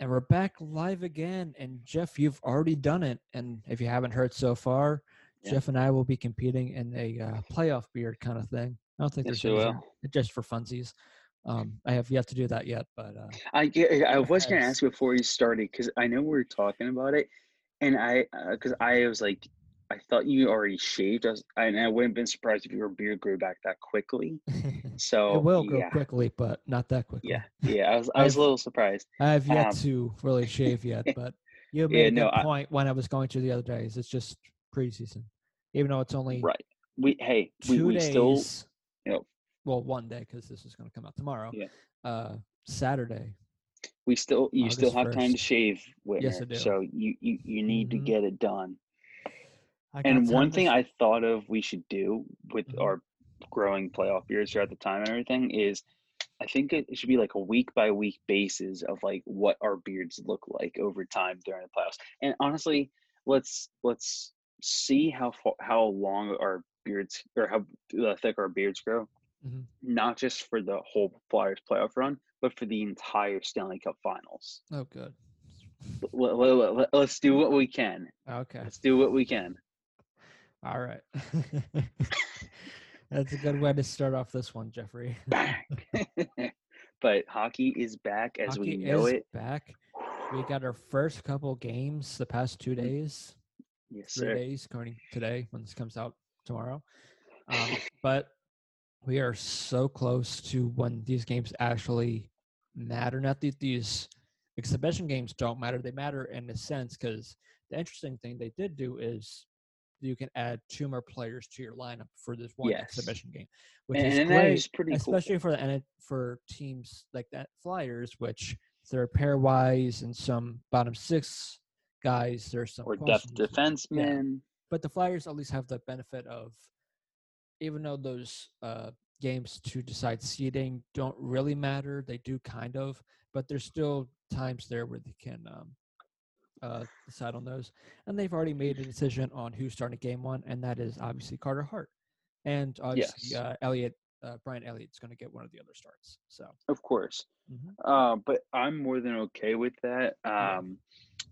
And we're back live again. And Jeff, you've already done it. And if you haven't heard so far, Yeah. Jeff and I will be competing in a uh, playoff beard kind of thing. I don't think Yes, there's will. just for funsies. Um, I have yet to do that yet, but uh, I I was gonna ask before you started because I know we were talking about it, and I because I was like, I thought you already shaved. I was, and I wouldn't have been surprised if your beard grew back that quickly. So it will grow yeah, quickly, but not that quickly. yeah, yeah. I was I was a little surprised. I have yet Um, to really shave yet, but you Yeah, made a good no, I- point when I was going through the other days. It's just preseason, even though it's only Right. We hey we, two we days. still you know- well, one day because this is going to come out tomorrow. Yeah. Uh, Saturday. we still you still August have time to shave, Whitner. Yes, I do. So you you you need Mhm. to get it done. And one thing I thought of we should do with Mhm. our growing playoff beards throughout the time and everything is I think it should be like a week by week basis of like what our beards look like over time during the playoffs. And honestly, let's let's see how far, how long our beards or how thick our beards grow. Mhm. Not just for the whole Flyers playoff run, but for the entire Stanley Cup Finals. oh, good. Let, let, let, let's do what we can. Okay. Let's do what we can. All right. That's a good way to start off this one, Jeffrey. back. but hockey is back as Hockey we know is it. back. We got our first couple games the past two days. Yes, three sir. days, according today when this comes out tomorrow. Um, but we are so close to when these games actually matter. Not that these exhibition games don't matter; they matter in a sense because the interesting thing they did do is you can add two more players to your lineup for this one Yes. exhibition game, which And, is and great, is pretty especially for the for teams like that Flyers, which they're pairwise and some bottom six guys. There's some. Or depth questions defenseman. but the Flyers at least have the benefit of, even though those uh, games to decide seeding don't really matter, they do kind of, but there's still times there where they can um, uh, decide on those. And they've already made a decision on who's starting game one, and that is obviously Carter Hart. And obviously, Yes. uh, Elliott, uh, Brian Elliott's going to get one of the other starts. So, Of course. mhm. Uh, but I'm more than okay with that. Um,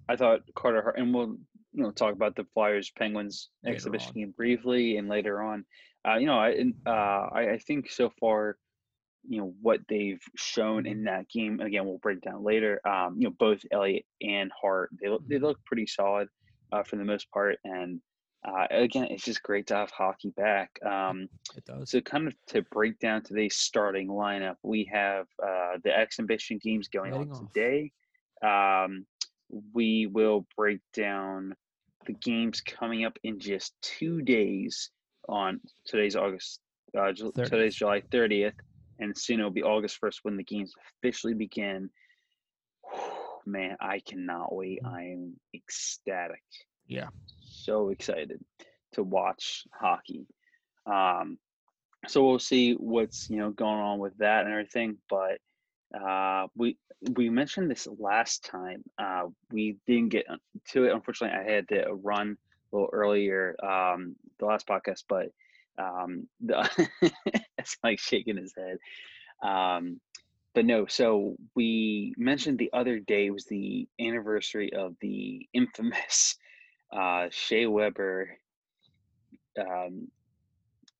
I thought Carter Hart, and we'll you know talk about the Flyers Penguins Later exhibition on. game briefly, and later on. Uh, you know, I uh, I, I think so far, you know what they've shown in that game. Again, we'll break down later. Um, you know, both Elliott and Hart, they look they Mhm. look pretty solid uh, for the most part, and uh, again, it's just great to have hockey back. Um, it does. so kind of to break down today's starting lineup, we have uh, the exhibition games going on off. today. Um, we will break down the games coming up in just two days. On today's August, uh, Ju- today's July thirtieth, and soon it'll be August first when the games officially begin. Man, I cannot wait! Mhm. I am ecstatic Yeah. so excited to watch hockey. Um, so we'll see what's you know going on with that and everything. But uh, we we mentioned this last time. Uh, we didn't get to it. Unfortunately, I had to run a little earlier um, the last podcast, but um, the it's like shaking his head. Um, but no, so we mentioned the other day was the anniversary of the infamous uh, Shea Weber. Um,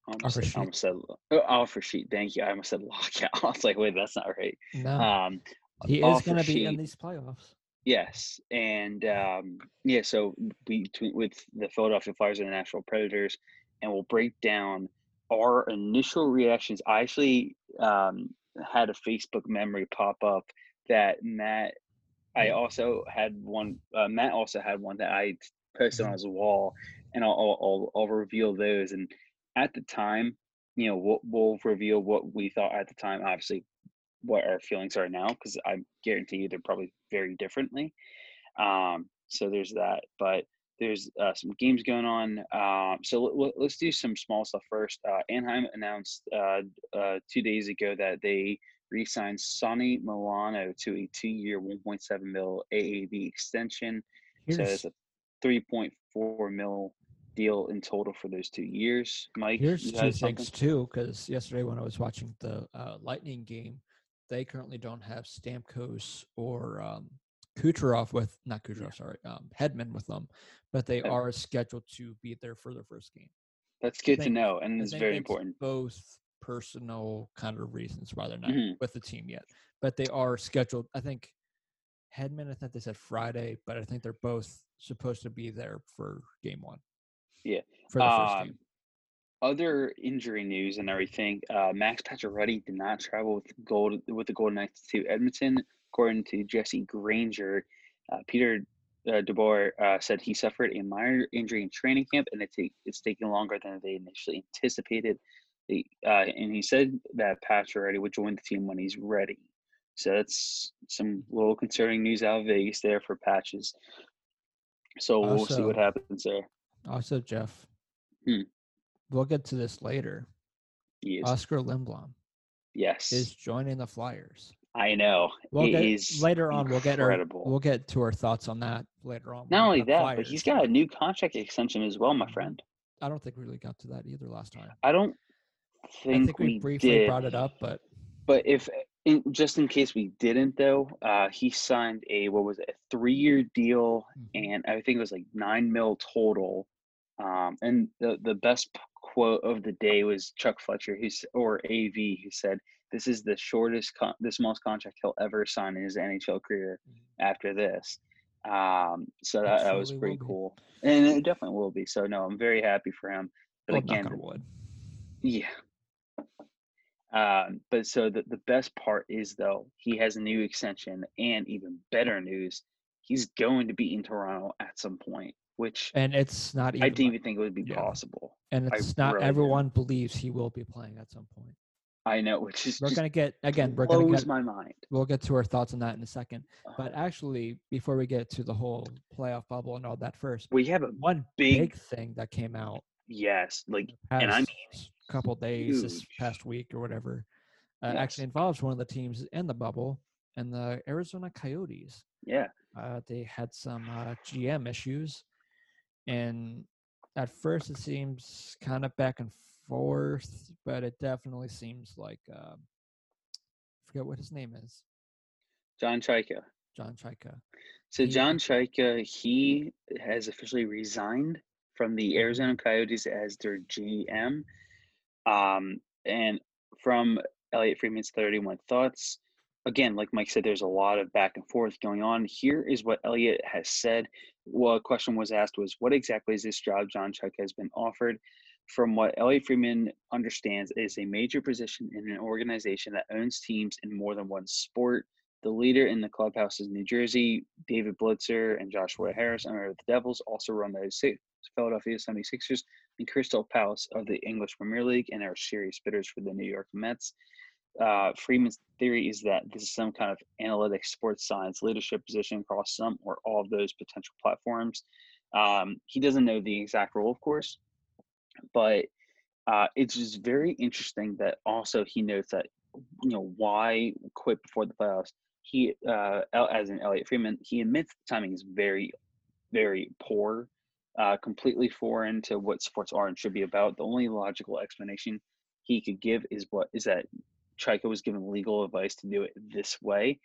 almost, Offer said, sheet. Almost said oh, offer sheet. Thank you. I almost said lockout. I was like, wait, that's not right. No, Um, he is going to be in these playoffs. Yes, and um, yeah, so between with the Philadelphia Flyers and the Nashville Predators, and we'll break down our initial reactions. I actually um, had a Facebook memory pop up that Matt. I also had one. Uh, Matt also had one that I posted on Mhm. his wall, and I'll, I'll I'll I'll reveal those. And at the time, you know, we'll we'll reveal what we thought at the time. Obviously, what our feelings are now because I guarantee you they're probably very differently. Um, so there's that, but there's uh, some games going on. Um, so let, us do some small stuff first. Uh, Anaheim announced uh, uh, two days ago that they re-signed Sonny Milano to a two-year, 1.7 mil AAV extension. So it's a 3.4 mil deal in total for those two years. Mike, Here's two things something? too, because yesterday when I was watching the uh, Lightning game, they currently don't have Stamkos or um, Kucherov with not Kucherov, sorry, um, Hedman with them, but they are scheduled to be there for their first game. That's good to know, and it's think very important. Both personal kind of reasons why they're not Mhm. with the team yet, but they are scheduled. I think Hedman. I think they said Friday, but I think they're both supposed to be there for game one. Yeah. for the first Um, game. other injury news and everything. Uh, Max Pacioretty did not travel with gold with the Golden Knights to Edmonton, according to Jesse Granger. Uh, Peter uh, DeBoer uh, said he suffered a minor injury in training camp, and it's it's taking longer than they initially anticipated. The, uh, and he said that Pacioretty would join the team when he's ready. So that's some little concerning news out of Vegas there for Patches. So we'll see what happens there. Also, Jeff, Hmm. we'll get to this later. Oscar Lindblom yes, is joining the Flyers. I know. We'll get he's later on. We'll get our we'll get to our thoughts on that later on. Not only that, but he's got a new contract extension as well, my friend. I don't think we really got to that either last time. I don't think, I think we, we, briefly did, brought it up, but but if in, just in case we didn't, though, uh, he signed a what was it, a three-year deal, Mhm. and I think it was like nine mil total. Um, and the the best quote of the day was Chuck Fletcher, who's or AV, who said, "This is the shortest, con- the smallest contract he'll ever sign in his NHL career." after this. Um, so that, that was pretty cool, and it definitely will be. So no, I'm very happy for him. But well, again, wood. yeah. Um, but so the the best part is though he has a new extension, and even better news, he's going to be in Toronto at some point, which And it's not even. I didn't like- even think it would be yeah. possible. and I it's not really didn't. everyone believes he will be playing at some point. I know, which is We're gonna get again. We're gonna get. my mind. We'll get to our thoughts on that in a second. But Uh, actually, before we get to the whole playoff bubble and all that first, we have a one big- big thing that came out yes, like past And I mean, couple days, this past week or whatever, uh, Yes. actually involves one of the teams in the bubble and the Arizona Coyotes. yeah, Uh, they had some uh, GM issues, and at first it seems kind of back and forth, but it definitely seems like I forget what his name is, John Chayka. John Chayka. So He- John Chayka, he has officially resigned from Mm-hmm. the Arizona Coyotes as their GM. Um, and from Elliotte Friedman's 31 thoughts, again, like Mike said, there's a lot of back and forth going on. Here is what Elliotte has said. Well, a question was asked was, what exactly is this job John Chayka has been offered? From what Elliotte Friedman understands, is a major position in an organization that owns teams in more than one sport. The leader in the clubhouse is New Jersey. David Blitzer and Joshua Harris, owner of the Devils, also run the Philadelphia 76ers and Crystal Palace of the English Premier League and are serious bidders for the New York Mets. Uh, Friedman's theory is that this is some kind of analytics, sports science, leadership position across some or all of those potential platforms. Um, he doesn't know the exact role, of course, but uh, it's just very interesting that also he notes that you know why quit before the playoffs. He, uh, as in Elliotte Friedman, he admits the timing is very, very poor, uh, completely foreign to what sports are and should be about. The only logical explanation he could give is what is that Chayka was given legal advice to do it this way.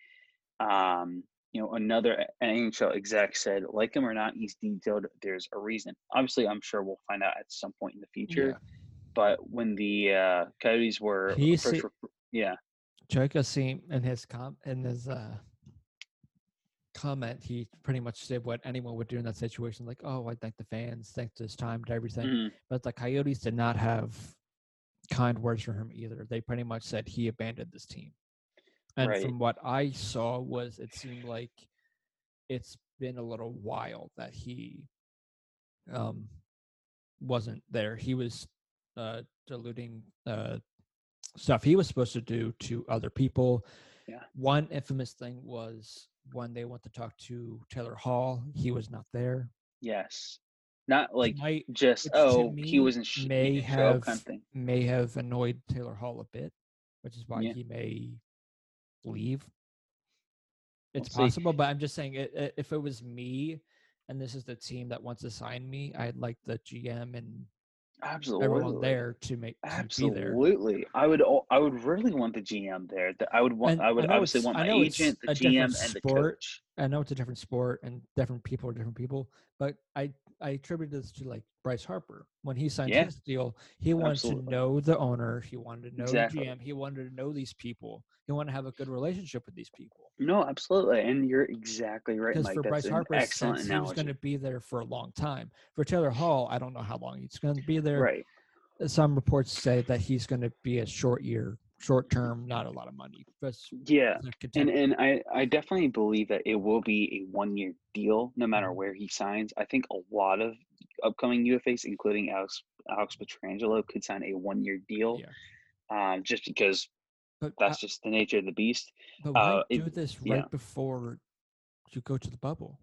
Um, you know, another NHL exec said, like him or not, he's detailed. There's a reason. Obviously, I'm sure we'll find out at some point in the future. But when the uh, Coyotes were He first, rep- yeah, Chayka seemed in his com in his uh comment, he pretty much said what anyone would do in that situation, like, "Oh, I thank the fans, thanks to his time to everything." mhm, But the Coyotes did not have kind words for him either. They pretty much said he abandoned this team. And Right. from what I saw was it seemed like it's been a little while that he um wasn't there. He was uh diluting uh stuff he was supposed to do to other people. Yeah. One infamous thing was when they went to talk to Taylor Hall, he was not there. yes, not like Might just oh he wasn't sh- may didn't show up have kind of may have annoyed Taylor Hall a bit, which is why Yeah. he may leave. It's possible, but I'm just saying, i- i- if it was me and this is the team that wants to sign me, I'd like the GM and Absolutely. everyone there to make to be there. Absolutely. I would I would really want the GM there. The- I would want And I would I obviously want my agent, the GM, and the sport, coach. I know it's a different sport and different people are different people, but I I attribute this to like Bryce Harper when he signed Yeah. his deal. He wanted Absolutely. to know the owner. He wanted to know Exactly. the GM. He wanted to know these people. He wanted to have a good relationship with these people. No, absolutely. And you're exactly right, Because for Bryce Harper, excellent since he was going to be there for a long time. For Taylor Hall, I don't know how long he's going to be there. Right. Some reports say that he's going to be a short year, short term, not a lot of money. But Yeah. And and I, I definitely believe that it will be a one year deal no matter Mhm. where he signs. I think a lot of upcoming UFAs, including Alex Alex Pietrangelo, could sign a one year deal. Yeah. Um, just because But that's just the nature of the beast. But why Uh, do it- this yeah. right before you go to the bubble?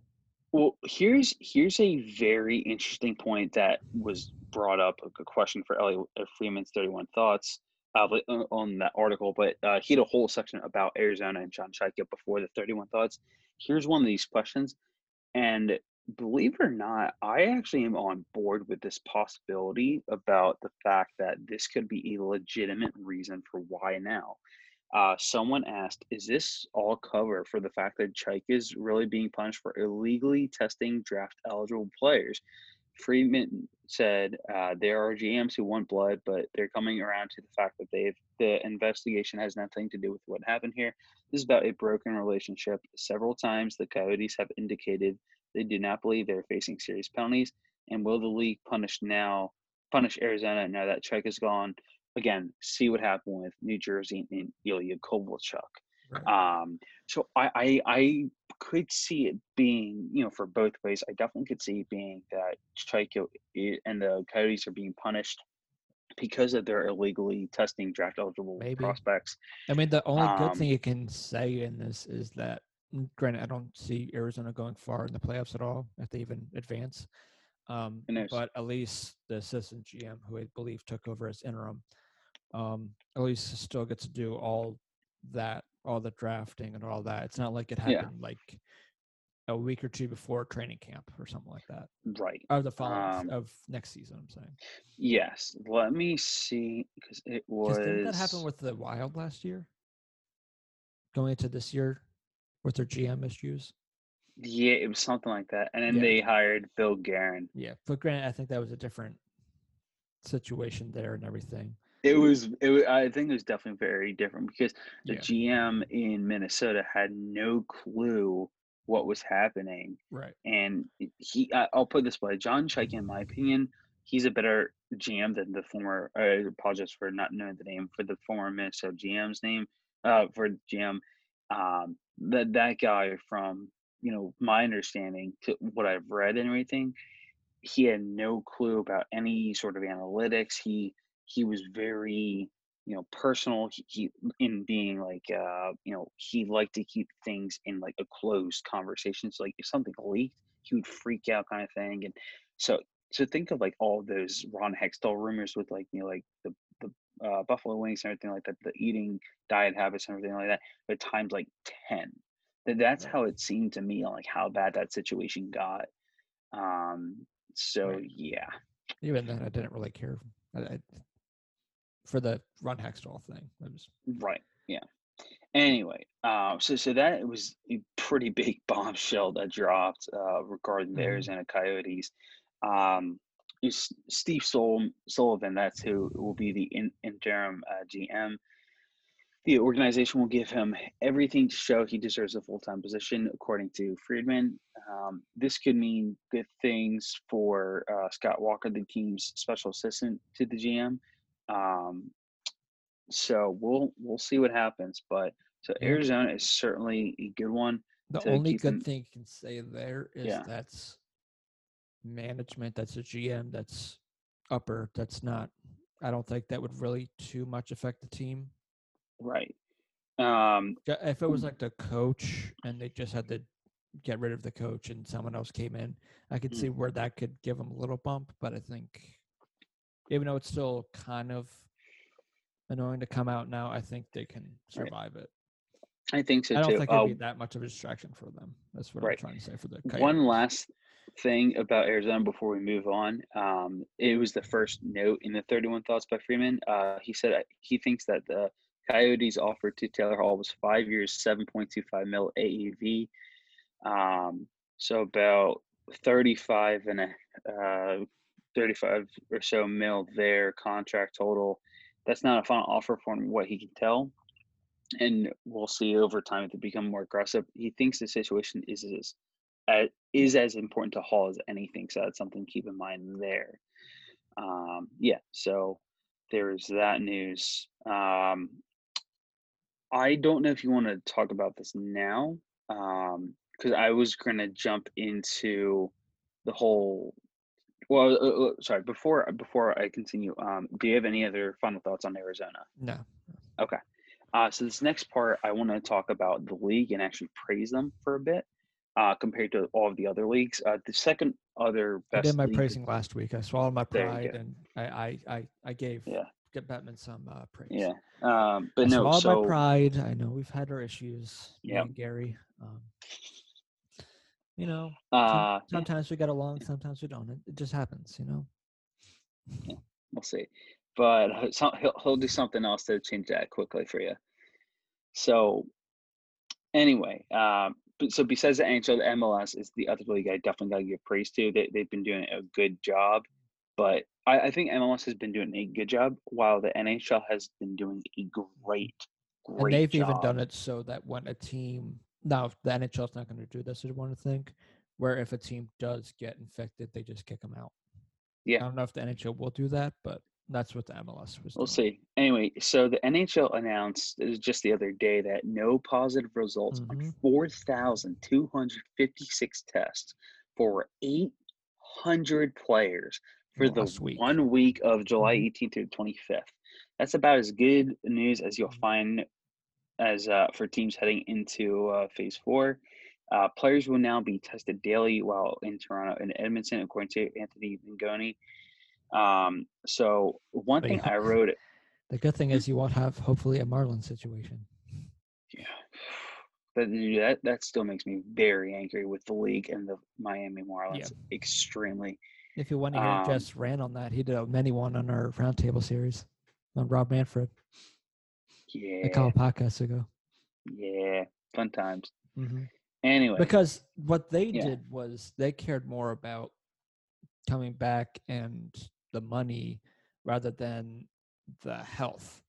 Well, here's here's a very interesting point that was brought up. A question for Elliot uh, Freeman's Thirty One Thoughts uh, on that article, but uh, he had a whole section about Arizona and John Chayka before the Thirty One Thoughts. Here's one of these questions, and believe it or not, I actually am on board with this possibility about the fact that this could be a legitimate reason for why now. Uh, someone asked, "Is this all cover for the fact that Chayka is really being punished for illegally testing draft eligible players?" Friedman said, uh, "There are GMs who want blood, but they're coming around to the fact that they've the investigation has nothing to do with what happened here. This is about a broken relationship. Several times, the Coyotes have indicated they do not believe they're facing serious penalties, and will the league punish now punish Arizona now that Chayka is gone?" Again, see what happened with New Jersey and Ilya Kovalchuk. Right. Um, so I, I I could see it being, you know, for both ways. I definitely could see it being that Chayka and the Coyotes are being punished because of their illegally testing draft eligible Maybe. prospects. I mean, the only good Um, thing you can say in this is that, granted, I don't see Arizona going far in the playoffs at all, if they even advance. Um, but at least the assistant GM, who I believe took over as interim, um, at least still gets to do all that, all the drafting and all that. It's not like it Yeah. happened like a week or two before training camp or something like that. Right. Of the following Um, of next season, I'm saying. Yes. Let me see because it was. Didn't that happen with the Wild last year? Going into this year with their GM issues? Yeah, it was something like that, and then Yeah. they hired Bill Guerin. Yeah. But granted, I think that was a different situation there and everything. It was. It. wa- I think it was definitely very different because the Yeah. GM in Minnesota had no clue what was happening, Right. and he. I'll put this way: John Chayka, in my opinion, he's a better GM than the former. I apologize for not knowing the name for the former Minnesota GM's name. Uh, for GM, um, that that guy from you know my understanding to what I've read and everything, he had no clue about any sort of analytics. He he was very you know personal he, he in being like uh you know he liked to keep things in like a closed conversation so like if something leaked he would freak out kind of thing and so so think of like all those ron hextall rumors with like you know like the the uh, buffalo wings and everything like that the eating diet habits and everything like that but times like 10 that that's Right. how it seemed to me like how bad that situation got um so Right. yeah Even then, I didn't really care I, I, for the Ron Hextall thing. Right. Yeah. Anyway, uh, so so that was a pretty big bombshell that dropped uh, regarding the Mhm. Arizona Coyotes. Um, Steve Sol- Sullivan, that's who will be the in- interim uh, GM. The organization will give him everything to show he deserves a full time position, according to Friedman. Um, this could mean good things for uh, Scott Walker, the team's special assistant to the GM. Um, so we'll we'll see what happens. But so Arizona is certainly a good one. the only good thing you can say there is Yeah. that's management, that's a GM, that's upper, that's not. I don't think that would really too much affect the team. Right. Um, If it was Mm. like the coach and they just had to get rid of the coach and someone else came in, I could Mm. see where that could give them a little bump. But I think, even though it's still kind of annoying to come out now, I think they can Right. survive it. I think so too. I don't too. think Uh, it'd be that much of a distraction for them. That's what right. I'm trying to say for the one last thing about Arizona before we move on. Um, it was the first note in the 31 Thoughts by Friedman. Uh, he said he thinks that the Coyotes offer to Taylor Hall was five years, 7.25 mil AAV. Um, so about 35 and a uh, 35 or so mil their contract total. That's not a final offer from what he can tell. And we'll see over time if they become more aggressive. He thinks the situation is as uh, is as important to Hall as anything. So that's something to keep in mind there. Um, yeah, so there's that news. Um, I don't know if you want to talk about this now, because um, I was going to jump into the whole. Well, uh, uh, sorry. Before before I continue, um, do you have any other final thoughts on Arizona? No. Okay. Uh, so this next part, I want to talk about the league and actually praise them for a bit, uh, compared to all of the other leagues. Uh, the second other best. I did my praising last week. I swallowed my pride and I I I, I gave yeah get Bettman some uh, praise. Yeah, um, but I no. All so my pride. I know we've had our issues. Yeah, Gary. Um, you know, uh, sometimes we get along, sometimes we don't. It, it just happens, you know. Yeah, we'll see. But he'll he'll do something else to change that quickly for you. So, anyway, um, so besides the NHL, the MLS is the other league I definitely got to give praise to. They they've been doing a good job, but I, I, think MLS has been doing a good job, while the NHL has been doing a great, great. And they've job. even done it so that when a team now the NHL is not going to do this, I want to think, where if a team does get infected, they just kick them out. Yeah, I don't know if the NHL will do that, but that's what the MLS was. We'll doing. see. Anyway, so the NHL announced just the other day that no positive results mm-hmm. on 4,256 tests for 800 players for the week. one week of July 18th mm-hmm. through 25th. That's about as good news as you'll Mm-hmm. find as uh, for teams heading into uh, Phase Four. Uh, players will now be tested daily while in Toronto and Edmonton, according to Anthony Mangone. Um, so one thing. I wrote, The good thing is you won't have hopefully a Marlin situation. yeah, that that that still makes me very angry with the league and the Miami Marlins. Extremely. If you want to hear Um, Jess ran on that, he did a many one on our roundtable series on Rob Manfred Yeah. a couple podcasts ago. Yeah. Fun times. Mm-hmm. Anyway. Because what they Yeah. did was they cared more about coming back and the money rather than the health.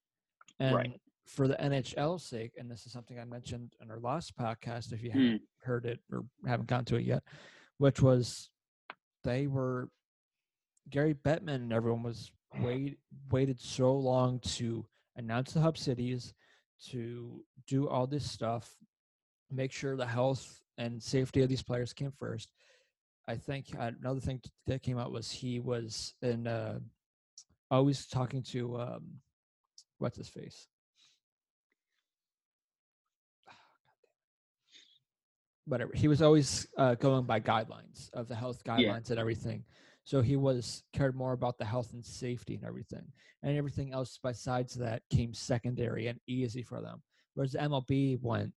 And Right. for the NHL's sake, and this is something I mentioned in our last podcast, if you haven't heard it or haven't gotten to it yet, which was they were Gary Bettman and everyone was wait waited so long to announce the hub cities, to do all this stuff, make sure the health and safety of these players came first. I think uh, another thing that came out was he was in uh, always talking to um, what's his face. Whatever. He was always uh, going by guidelines of the health guidelines and everything. So he was cared more about the health and safety and everything, and everything else besides that came secondary and easy for them. Whereas the MLB went,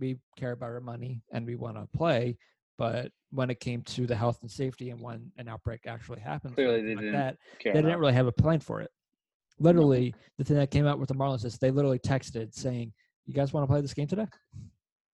we care about our money and we want to play, but when it came to the health and safety and when an outbreak actually happens, or Clearly they like didn't that, they didn't really have a plan for it. Literally, the thing that came out with the Marlins is they literally texted saying, "You guys want to play this game today?"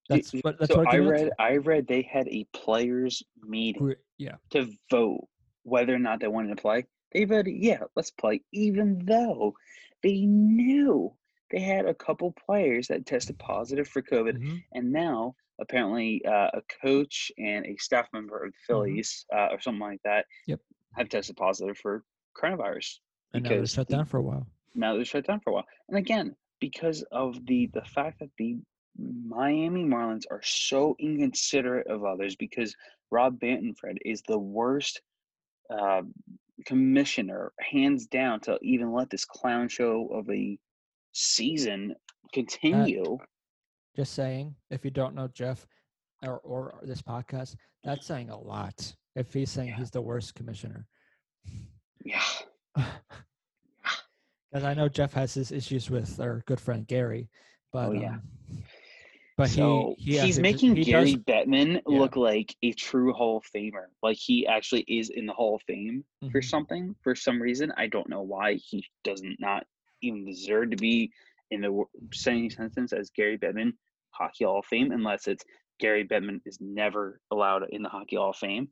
That's what. That's so what I came out read. I read they had a players meeting Yeah, to vote whether or not they wanted to play. They voted, yeah, let's play, even though they knew they had a couple players that tested positive for COVID, Mhm. and now apparently uh, a coach and a staff member of the Phillies uh, or something like that Mm-hmm. Yep. have tested positive for coronavirus. and now they're shut down for a while. now they're shut down for a while. And again, because of the the fact that the Miami Marlins are so inconsiderate of others, because Rob Bantenfred is the worst uh, commissioner, hands down, to even let this clown show of a season continue. Just saying, if you don't know Jeff or or this podcast, that's saying a lot. If he's saying Yeah. he's the worst commissioner, yeah, because I know Jeff has his issues with our good friend Gary, but Oh, yeah. um, But so he, he he's making he Gary does- Bettman Yeah. look like a true Hall of Famer. Like he actually is in the Hall of Fame for Mhm. something for some reason. I don't know why he doesn't not even deserve to be in the same sentence as Gary Bettman Hockey Hall of Fame unless it's Gary Bettman is never allowed in the Hockey Hall of Fame.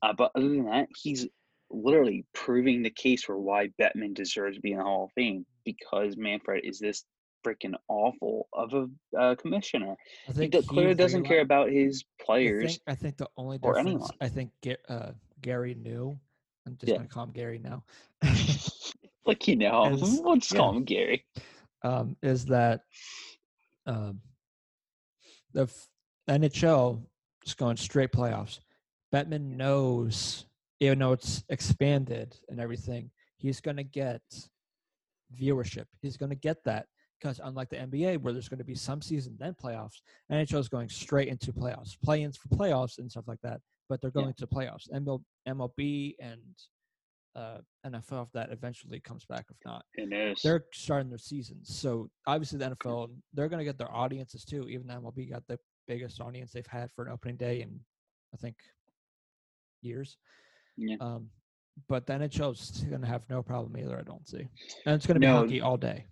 Uh, but other than that, he's literally proving the case for why Bettman deserves to be in the Hall of Fame because Manfred is this freaking awful of a uh, commissioner. I He think do- clearly doesn't care about his I players. think, I think the only or difference anyone. I think uh, Gary knew. I'm just Yeah. gonna call him Gary now. like you know, Is- we'll just yeah. call him Gary. um, is that um, the NHL is going straight playoffs. Bettman knows, even though it's expanded and everything, he's going to get viewership. He's going to get that because unlike the NBA, where there's going to be some season then playoffs, NHL is going straight into playoffs, play-ins for playoffs and stuff like that. But they're Yeah. going to playoffs. ML, MLB and uh, NFL, if that eventually comes back, if not Who knows? they're starting their seasons. So obviously the NFL, they're going to get their audiences too. Even the MLB got the biggest audience they've had for an opening day in, I think, years. Yeah. Um, but the NHL is going to have no problem either. I don't see, and it's going to be No. hockey all day.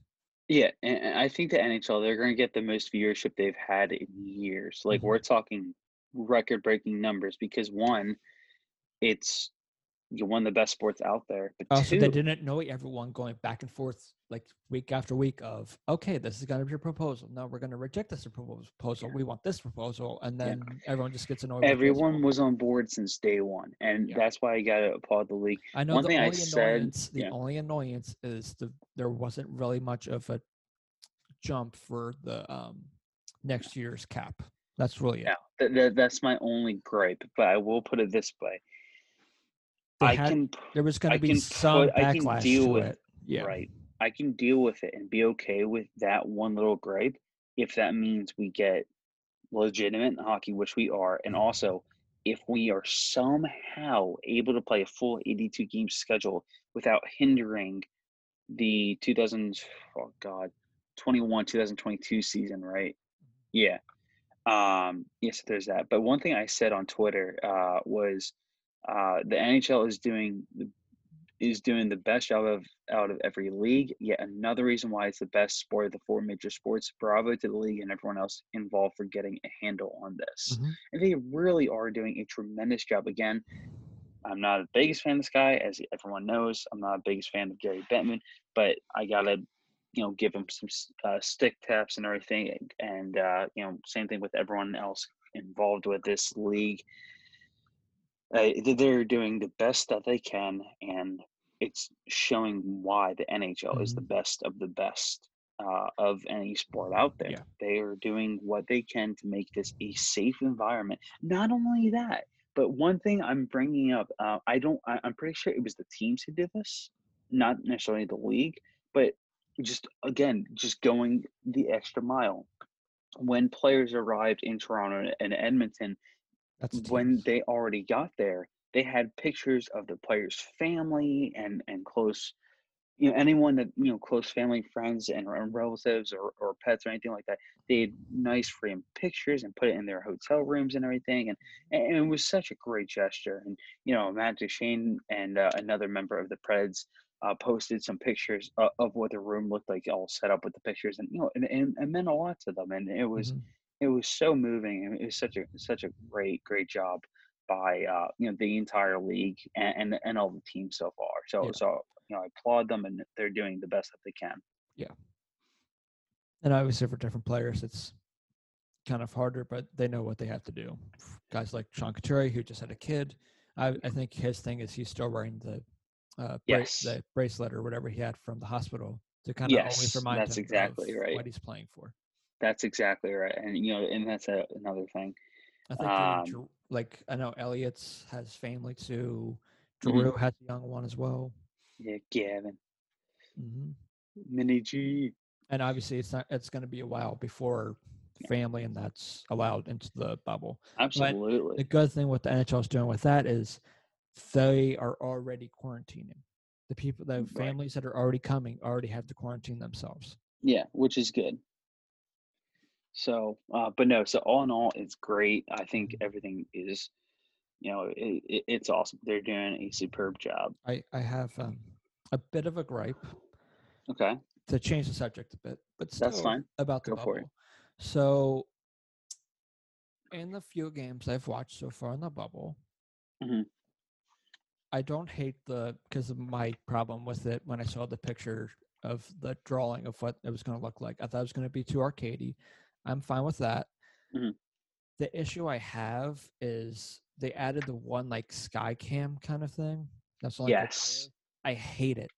Yeah, and, I think the NHL they're going to get the most viewership they've had in years. Like Mhm. we're talking record-breaking numbers because one, it's you one of the best sports out there, but Also, two, they didn't know everyone going back and forth like week after week of okay, this is going to be your proposal. No, we're going to reject this propos- proposal. We want this proposal, and Yeah. then everyone just gets annoyed. everyone was on board since day one, and Yeah. that's why I got to applaud the league. I know One the thing I only said- annoyance. The yeah. only annoyance is the there wasn't really much of a jump for the um next year's cap. That's really it. Yeah, that, that, that's my only gripe. But I will put it this way: They I had- can There was going to be some put- I can backlash deal to with- it. Yeah. Right. I can deal with it and be okay with that one little gripe if that means we get legitimate hockey, which we are, and Mm-hmm. also if we are somehow able to play a full 82 game schedule without hindering the 2000 oh god 21 2022 season right yeah um yes there's that but one thing i said on twitter uh was uh the nhl is doing the is doing the best job of out of every league. Yet another reason why it's the best sport of the four major sports. Bravo to the league and everyone else involved for getting a handle on this. Mhm. And they really are doing a tremendous job. Again, I'm not the biggest fan of this guy, as everyone knows. I'm not the biggest fan of Gary Bettman, but I gotta, you know, give him some uh, stick taps and everything. And uh, you know, same thing with everyone else involved with this league. Uh, they're doing the best that they can, and it's showing why the NHL is the best of the best uh, of any sport out there. Yeah. They are doing what they can to make this a safe environment. Not only that, but one thing I'm bringing up, uh, I don't, I, I'm pretty sure it was the teams who did this, not necessarily the league, but just again, just going the extra mile. When players arrived in Toronto and Edmonton, That's when teams. they already got there, they had pictures of the player's family and and close, you know, anyone that you know, close family, friends, and, and relatives or, or pets or anything like that. They had nice framed pictures and put it in their hotel rooms and everything, and and it was such a great gesture. And you know, Matt Duchene and uh, another member of the Preds. Uh, posted some pictures of, of what the room looked like, all set up with the pictures, and you know, and, and, and meant a lot to them. And it was, Mhm. It was so moving and it was such a such a great great job by uh you know the entire league and and, and all the teams so far so Yeah. so you know i applaud them and they're doing the best that they can Yeah. And obviously for different players, it's kind of harder, but they know what they have to do. Guys like Sean Couturier, who just had a kid, I, I think his thing is he's still wearing the uh, Yes. the bracelet or whatever he had from the hospital to kind of always Yes, remind that's him exactly of right. what he's playing for. That's exactly right and you know and that's a, another thing I think Um, Drew- like I know Elliot's has family too. Drew has a young one as well. yeah gavin hmm mini g And obviously, it's not. It's going to be a while before family and that's allowed into the bubble. absolutely The good thing what the NHL is doing with that is they are already quarantining. The people, the Right. families that are already coming, already have to quarantine themselves. yeah which is good So, uh, but no. So all in all, it's great. I think Mhm. everything is, you know, it, it, it's awesome. They're doing a superb job. I I have um, a bit of a gripe Okay, to change the subject a bit, but still that's fine. about the Go bubble. So, in the few games I've watched so far in the bubble, Mhm. I don't hate the because of my problem with it when I saw the picture of the drawing of what it was going to look like. I thought it was going to be too arcadey. I'm fine with that. Mhm. The issue I have is they added the one like Skycam kind of thing. That's all. Yes. I hate it.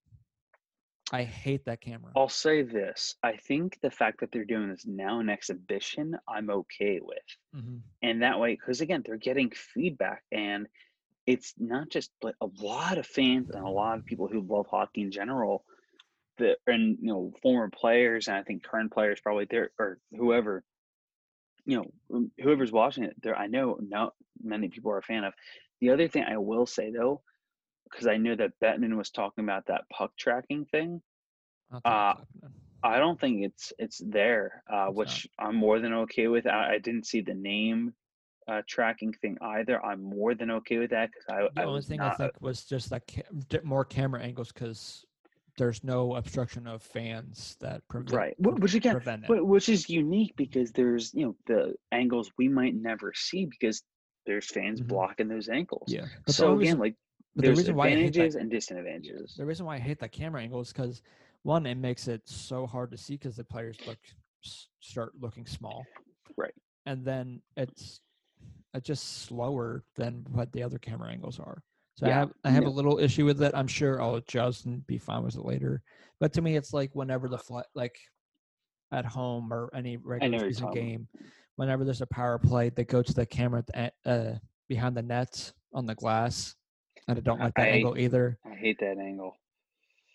I hate that camera. I'll say this. I think the fact that they're doing this now in exhibition, I'm okay with. Mhm. And that way, because again, they're getting feedback and it's not just but a lot of fans and a lot of people who love hockey in general that and you know former players and I think current players probably there or whoever you know whoever's watching it there I know not many people are a fan of. The other thing I will say though, because I know that Bettman was talking about that puck tracking thing. I don't think Uh, it's. I don't think it's it's there, uh, It's which I'm more than okay with. I, I didn't see the name uh, tracking thing either. I'm more than okay with that because I, The I only was thing not. I think was just like ca- more camera angles because there's no obstruction of fans that prevent right, Wh- which again, prevent it. which is unique because there's you know the angles we might never see because there's fans Mhm. blocking those angles. Yeah. But So again, like the there's reason why that- advantages and disadvantages. the reason why I hate that camera angle is because one, it makes it so hard to see because the players look start looking small, Right. and then it's it's just slower than what the other camera angles are. So I have I have no. a little issue with it. I'm sure I'll adjust and be fine with it later. But to me, it's like whenever the fly, like at home or any regular know what you're season game, whenever there's a power play, they go to the camera at the, uh, behind the net on the glass, and I don't like that I- angle either. I hate that angle.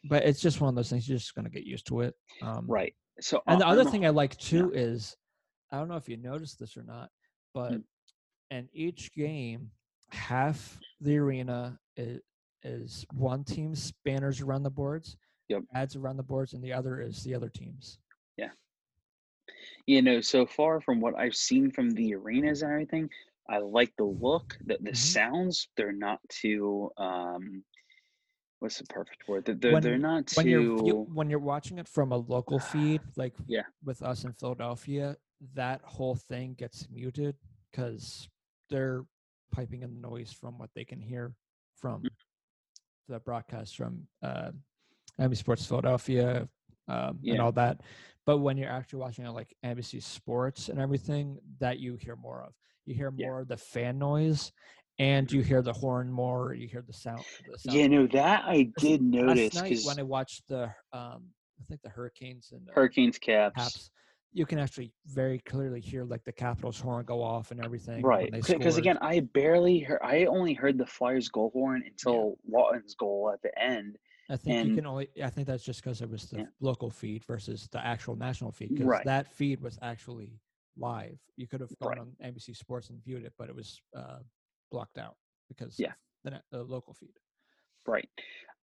But it's just one of those things. You're just gonna get used to it. Um, Right. So and the other thing I like too is, I don't know if you noticed this or not, but Mm. in each game, half the arena is, is one team's banners around the boards, Yep. ads around the boards, and the other is the other team's. Yeah. You know, so far from what I've seen from the arenas and everything, I like the look, the the Mhm. sounds. They're not too um, what's the perfect word? They're When- they're not When you're too when you're watching it from a local feed, like Yeah. with us in Philadelphia, that whole thing gets muted because they're piping in the noise from what they can hear from Mm. the broadcast from uh, NBC Sports Philadelphia um, and all that. But when you're actually watching it like NBC Sports and everything, that you hear more of. You hear Yeah. more of the fan noise, and you hear the horn more. You hear the sound. The sound Yeah, no, that I Last- did notice last night because when I watched the um I think the Hurricanes and the Hurricanes caps. Caps, you can actually very clearly hear like the Capitals horn go off and everything. Right, because again, I barely heard. I only heard the Flyers goal horn until Laughton's goal at the end. I think you can only I think that's just because it was the Yeah. local feed versus the actual national feed. Because Right. that feed was actually live. You could have gone Right. on NBC Sports and viewed it, but it was uh, blocked out because Yeah. the, the local feed. Right.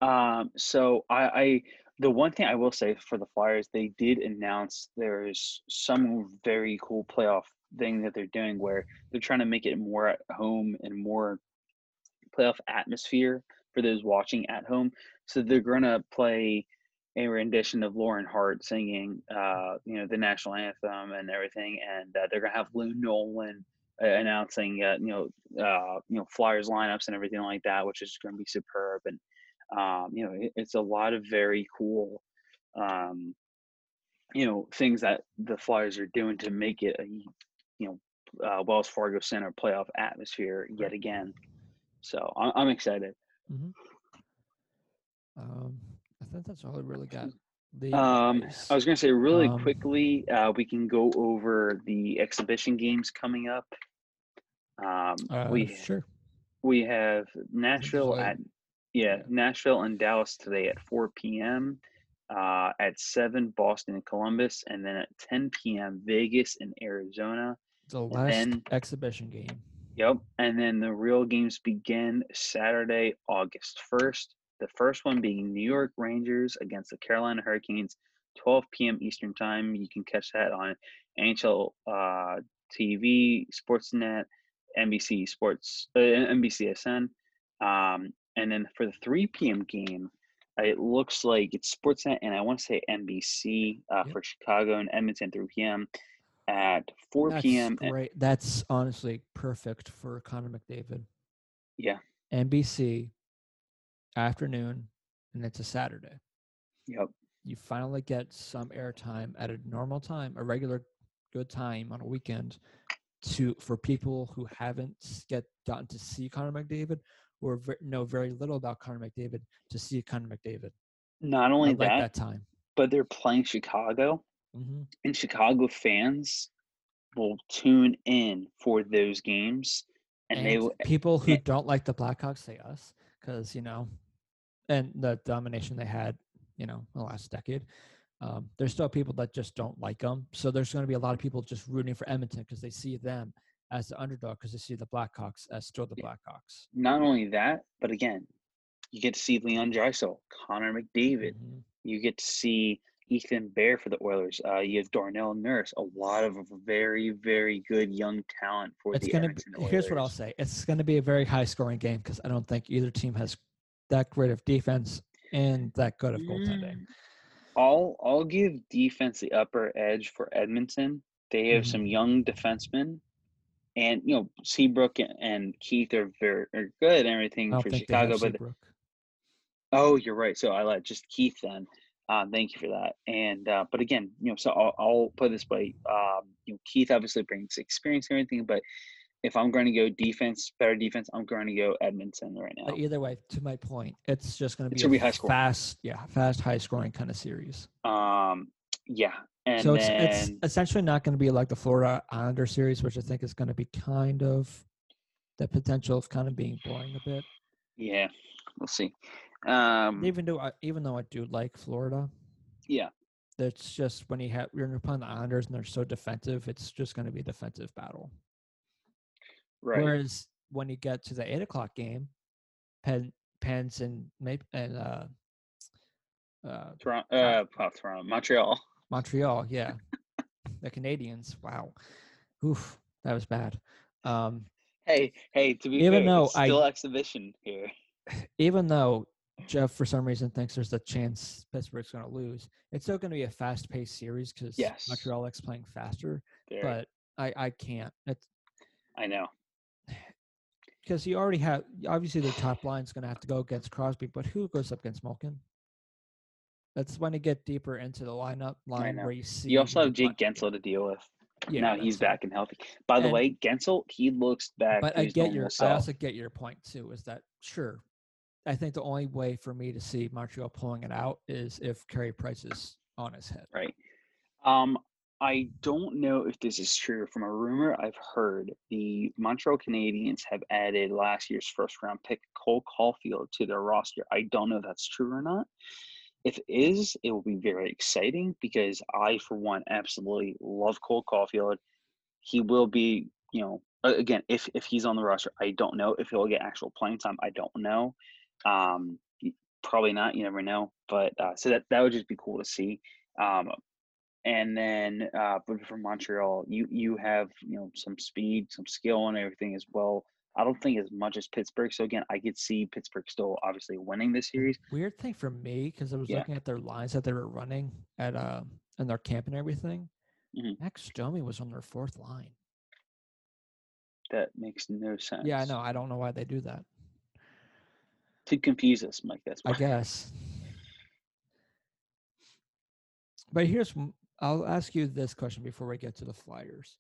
Um, so I, I the one thing I will say for the Flyers, they did announce there's some very cool playoff thing that they're doing where they're trying to make it more at home and more playoff atmosphere for those watching at home. So they're gonna play a rendition of Lauren Hart singing, uh, you know, the national anthem and everything, and uh, they're gonna have Lou Nolan uh, announcing, uh, you know, uh, you know, Flyers lineups and everything like that, which is gonna be superb. And um, you know, it, it's a lot of very cool, um, you know, things that the Flyers are doing to make it a, you know, uh, Wells Fargo Center playoff atmosphere yet again. So I'm, I'm excited. Um, I think that's all I really got. The Um. I was going to say really Um, quickly, uh, we can go over the exhibition games coming up. Um, uh, we sure. we have Nashville at yeah. Nashville and Dallas today at 4 p.m. Uh, at 7 Boston and Columbus, and then at 10 p.m. Vegas and Arizona. The last then- exhibition game. Yep. And then the real games begin Saturday, August 1st. The first one being New York Rangers against the Carolina Hurricanes. 12 p.m. Eastern time. You can catch that on NHL uh, TV, Sportsnet, NBC Sports, uh, NBCSN. Um, and then for the 3 p.m. game, it looks like it's Sportsnet and I want to say NBC uh, Yep. for Chicago and Edmonton 3 p.m. At 4 That's p.m. great. That's honestly perfect for Connor McDavid. Yeah. NBC afternoon, and it's a Saturday. Yep. You finally get some airtime at a normal time, a regular good time on a weekend to for people who haven't get gotten to see Connor McDavid or ver- know very little about Connor McDavid to see Connor McDavid. Not only like that, that time. but they're playing Chicago, hmm and Chicago fans will tune in for those games, and, And, they will. people who and- don't like the Blackhawks say us because you know, and the domination they had, you know, in the last decade. Um, there's still people that just don't like them. So there's going to be a lot of people just rooting for Edmonton because they see them as the underdog because they see the Blackhawks as still the Blackhawks. Not only that, but again, you get to see Leon Draisaitl, Connor McDavid. Mhm. You get to see Ethan Bear for the Oilers. Uh, you have Darnell Nurse, a lot of very, very good young talent for It's the going to. be Edmonton Here's what I'll say: It's going to be a very high scoring game because I don't think either team has that great of defense and that good of goaltending. Mm, I'll I'll give defense the upper edge for Edmonton. They have Mhm. some young defensemen, and you know Seabrook and, Keith are very are good and everything for Chicago. But oh, you're right. So I like just Keith then. Uh, thank you for that. And uh, but again, you know, so I'll, I'll put this way. Um, you know, Keith obviously brings experience and everything, but if I'm going to go defense, better defense, I'm going to go Edmonton right now. But either way, to my point, it's just going to It's be gonna a be high fast, yeah, fast, high scoring kind of series. Um, yeah, and so it's then it's essentially not going to be like the Florida Islander series, which I think is going to be kind of the potential of kind of being boring a bit. yeah, we'll see. Um, Even though I, even though I do like Florida, yeah, it's just when you have you're playing the Islanders and they're so defensive, it's just going to be a defensive battle. right. Whereas when you get to the eight o'clock game, Penn, Pens and maybe and uh, uh, Toronto, uh, Toronto, Montreal. Montreal, yeah. the Canadiens, wow. Oof, that was bad. Um, Hey, hey, to be Even fair, though it's I- exhibition here. even though Jeff, for some reason, thinks there's a chance Pittsburgh's going to lose, it's still going to be a fast paced series because Yes. Montreal likes playing faster. There, But I, I can't. It's I know. because you already have, obviously, the top line's going to have to go against Crosby, but who goes up against Malkin? That's when you get deeper into the lineup line where you see. You also have Jake Guentzel to deal with. Yeah, now he's back and healthy. By the And- way, Guentzel, he looks back. but I get your. I also get your point too. Is that sure? I think the only way for me to see Montreal pulling it out is if Carey Price is on his head. Right. Um, I don't know if this is true. From a rumor I've heard, the Montreal Canadiens have added last year's first round pick Cole Caufield to their roster. I don't know if that's true or not. If it is, it will be very exciting because I, for one, absolutely love Cole Caufield. He will be, you know, again, if if he's on the roster, I don't know if he'll get actual playing time. I don't know. Um, probably not. You never know. But uh, so that that would just be cool to see. Um, and then, uh, but for Montreal, you you have you know some speed, some skill, and everything as well. I don't think as much as Pittsburgh. So again, I could see Pittsburgh still obviously winning this series. Weird thing for me because I was Yeah. looking at their lines that they were running at uh in their camp and everything. Mhm. Max Domi was on their fourth line. That makes no sense. Yeah, I know. I don't know why they do that. To confuse us, Mike. That's I guess. But here's I'll ask you this question before we get to the Flyers.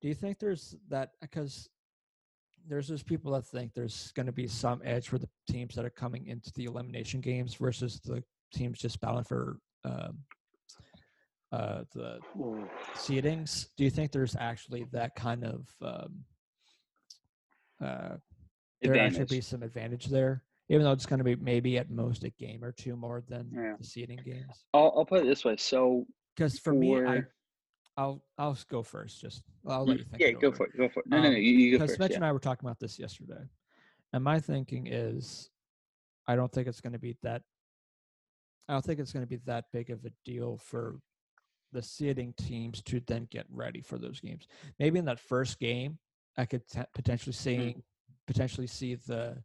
Do you think there's that because there's those people that think there's going to be some edge for the teams that are coming into the elimination games versus the teams just battling for um, uh, the seedings? Do you think there's actually that kind of um, uh, there actually Advantage. be some advantage there, even though it's going to be maybe at most a game or two more than Yeah. the seeding games. I'll, I'll put it this way. So Because for, me, I, for- I'll I'll go first. Just I'll let you think. yeah, go for it. Go for it. No, no, no. Um, You, you go first. Yeah. and I were talking about this yesterday, and my thinking is, I don't think it's going to be that I don't think it's going to be that big of a deal for the seeding teams to then get ready for those games. Maybe in that first game, I could t- potentially see Mm. potentially see the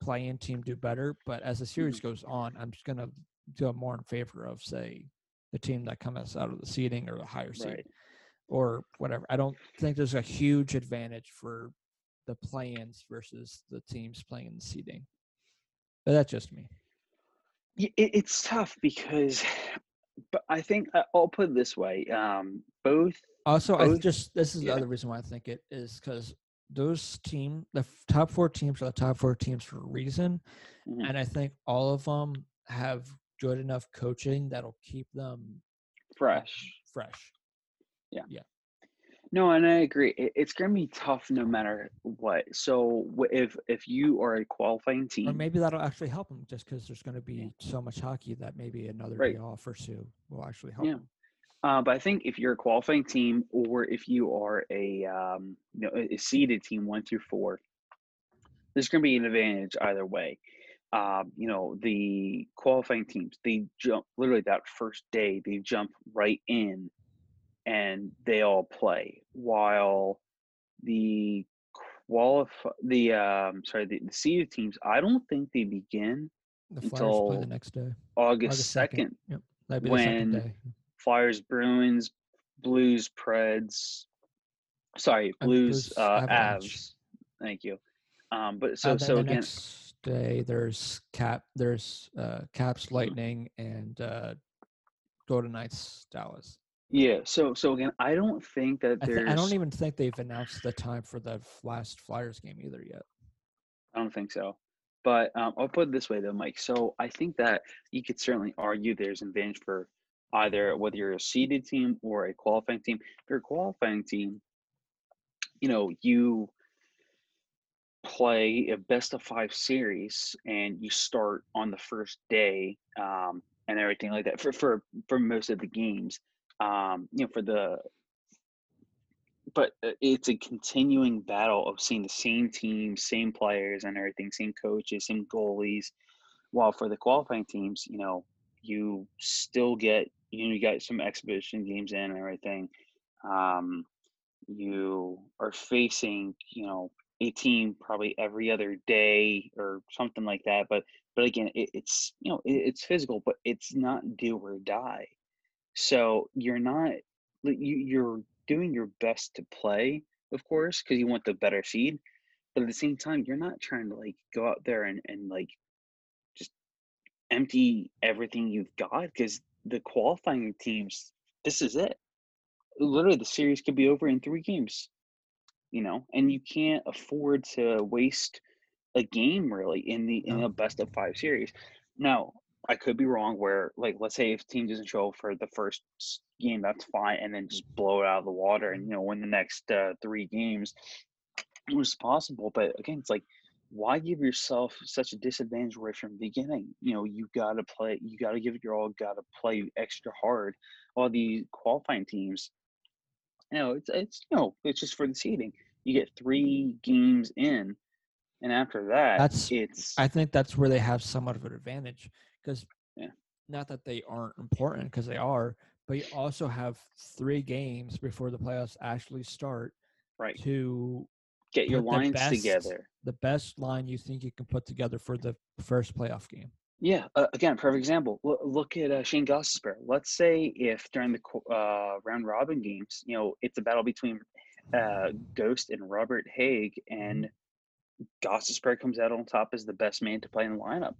play-in team do better. But as the series Mm-hmm. goes on, I'm just going to go more in favor of say the team that comes out of the seeding or the higher seed Right. or whatever. I don't think there's a huge advantage for the play-ins versus the teams playing in the seeding. But that's just me. It's tough because, but I think I- I'll put it this way: um, both. Also, I Both- just this is yeah. the other reason why I think it is because those team the top four teams are the top four teams for a reason, Mhm. and I think all of them have good enough coaching that'll keep them fresh. fresh. Yeah. Yeah. No, and I agree. It's going to be tough no matter what. So if if you are a qualifying team, Or maybe that'll actually help them just because there's going to be so much hockey that maybe another Right. day off or two will actually help. Yeah. them. uh, but I think if you're a qualifying team or if you are a um, you know a a seeded team one through four, there's going to be an advantage either way. Um, you know the qualifying teams they jump literally that first day they jump right in and they all play while the qualify the um sorry the, the seeded teams I don't think they begin The Flyers play the next day. August August 2nd. second. Yep. That'd be the second when day. Flyers, Bruins, Blues, Preds. Sorry, Blues, Blues, uh. Avs. Thank you. Um, but so so again, next day there's cap there's uh caps lightning and uh golden knights dallas yeah. So so again, I don't think that I, there's. th- I don't even think they've announced the time for the last flyers game either yet I don't think so. But um, I'll put it this way though, Mike. So I think that you could certainly argue there's an advantage for either whether you're a seeded team or a qualifying team. If you're a qualifying team, you know, you play a best of five series and you start on the first day um, and everything like that for, for for most of the games. Um, you know, for the but uh, it's a continuing battle of seeing the same team, same players and everything, same coaches, same goalies. While for the qualifying teams, you know, you still get you know you got some exhibition games in and everything. Um, you are facing you know a team probably every other day or something like that. But but again, it, it's you know it, it's physical, but it's not do or die. So you're not you you're doing your best to play, of course, because you want the better seed. But at the same time, you're not trying to like go out there and, and like just empty everything you've got because the qualifying teams, this is it. Literally, the series could be over in three games, you know, and you can't afford to waste a game really in the in a best of five series. Now, I could be wrong where like let's say if team doesn't show up for the first game, that's fine, and then just blow it out of the water and you know win the next uh, three games. It was possible, but again, it's like why give yourself such a disadvantage right from the beginning? You know, you got to play, you got to give it your all, got to play extra hard. All the qualifying teams, know, it's it's you know it's just for the seeding. You get three games in, and after that, That's- it's i think that's where they have somewhat of an advantage because Yeah. not that they aren't important because they are but you also have three games before the playoffs actually start right. to Get your lines best- together. the best line you think you can put together for the first playoff game Yeah, uh, again, perfect example. Look, look at uh, Shane Gostisbehere. Let's say if during the uh, round robin games, you know, it's a battle between uh, Ghost and Robert Hagg, and Gostisbehere comes out on top as the best man to play in the lineup.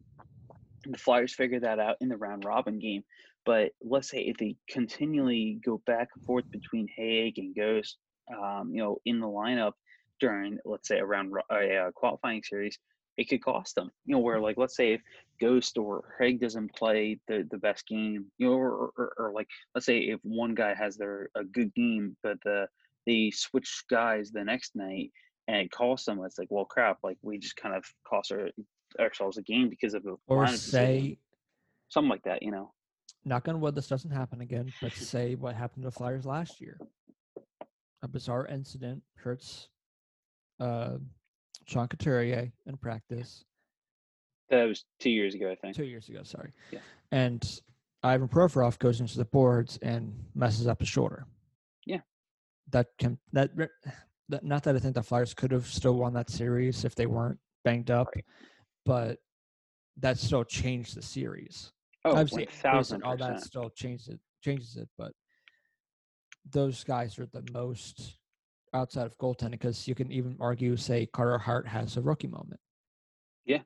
The Flyers figure that out in the round robin game. But let's say if they continually go back and forth between Hagg and Ghost, um, you know, in the lineup during, let's say, a round a uh, qualifying series, it could cost them. You know, where like let's say if Ghost or Hagg doesn't play the, the best game, you know, or, or, or like let's say if one guy has their a good game, but the they switch guys the next night and it costs them, it's like, well, crap, like we just kind of cost our, ourselves a game because of a or decision. say something like that, you know. knock on wood this doesn't happen again but say what happened to the flyers last year a bizarre incident hurts uh sean couturier in practice That was two years ago, I think. two years ago. Sorry. Yeah. And Ivan Provorov goes into the boards and messes up his shoulder. Yeah. That can that, that not that I think the Flyers could have still won that series if they weren't banged up, Right. but that still changed the series. Oh, Obviously, one thousand all that still changes it changes it, but those guys are the most outside of goaltending because you can even argue say Carter Hart has a rookie moment. Yeah.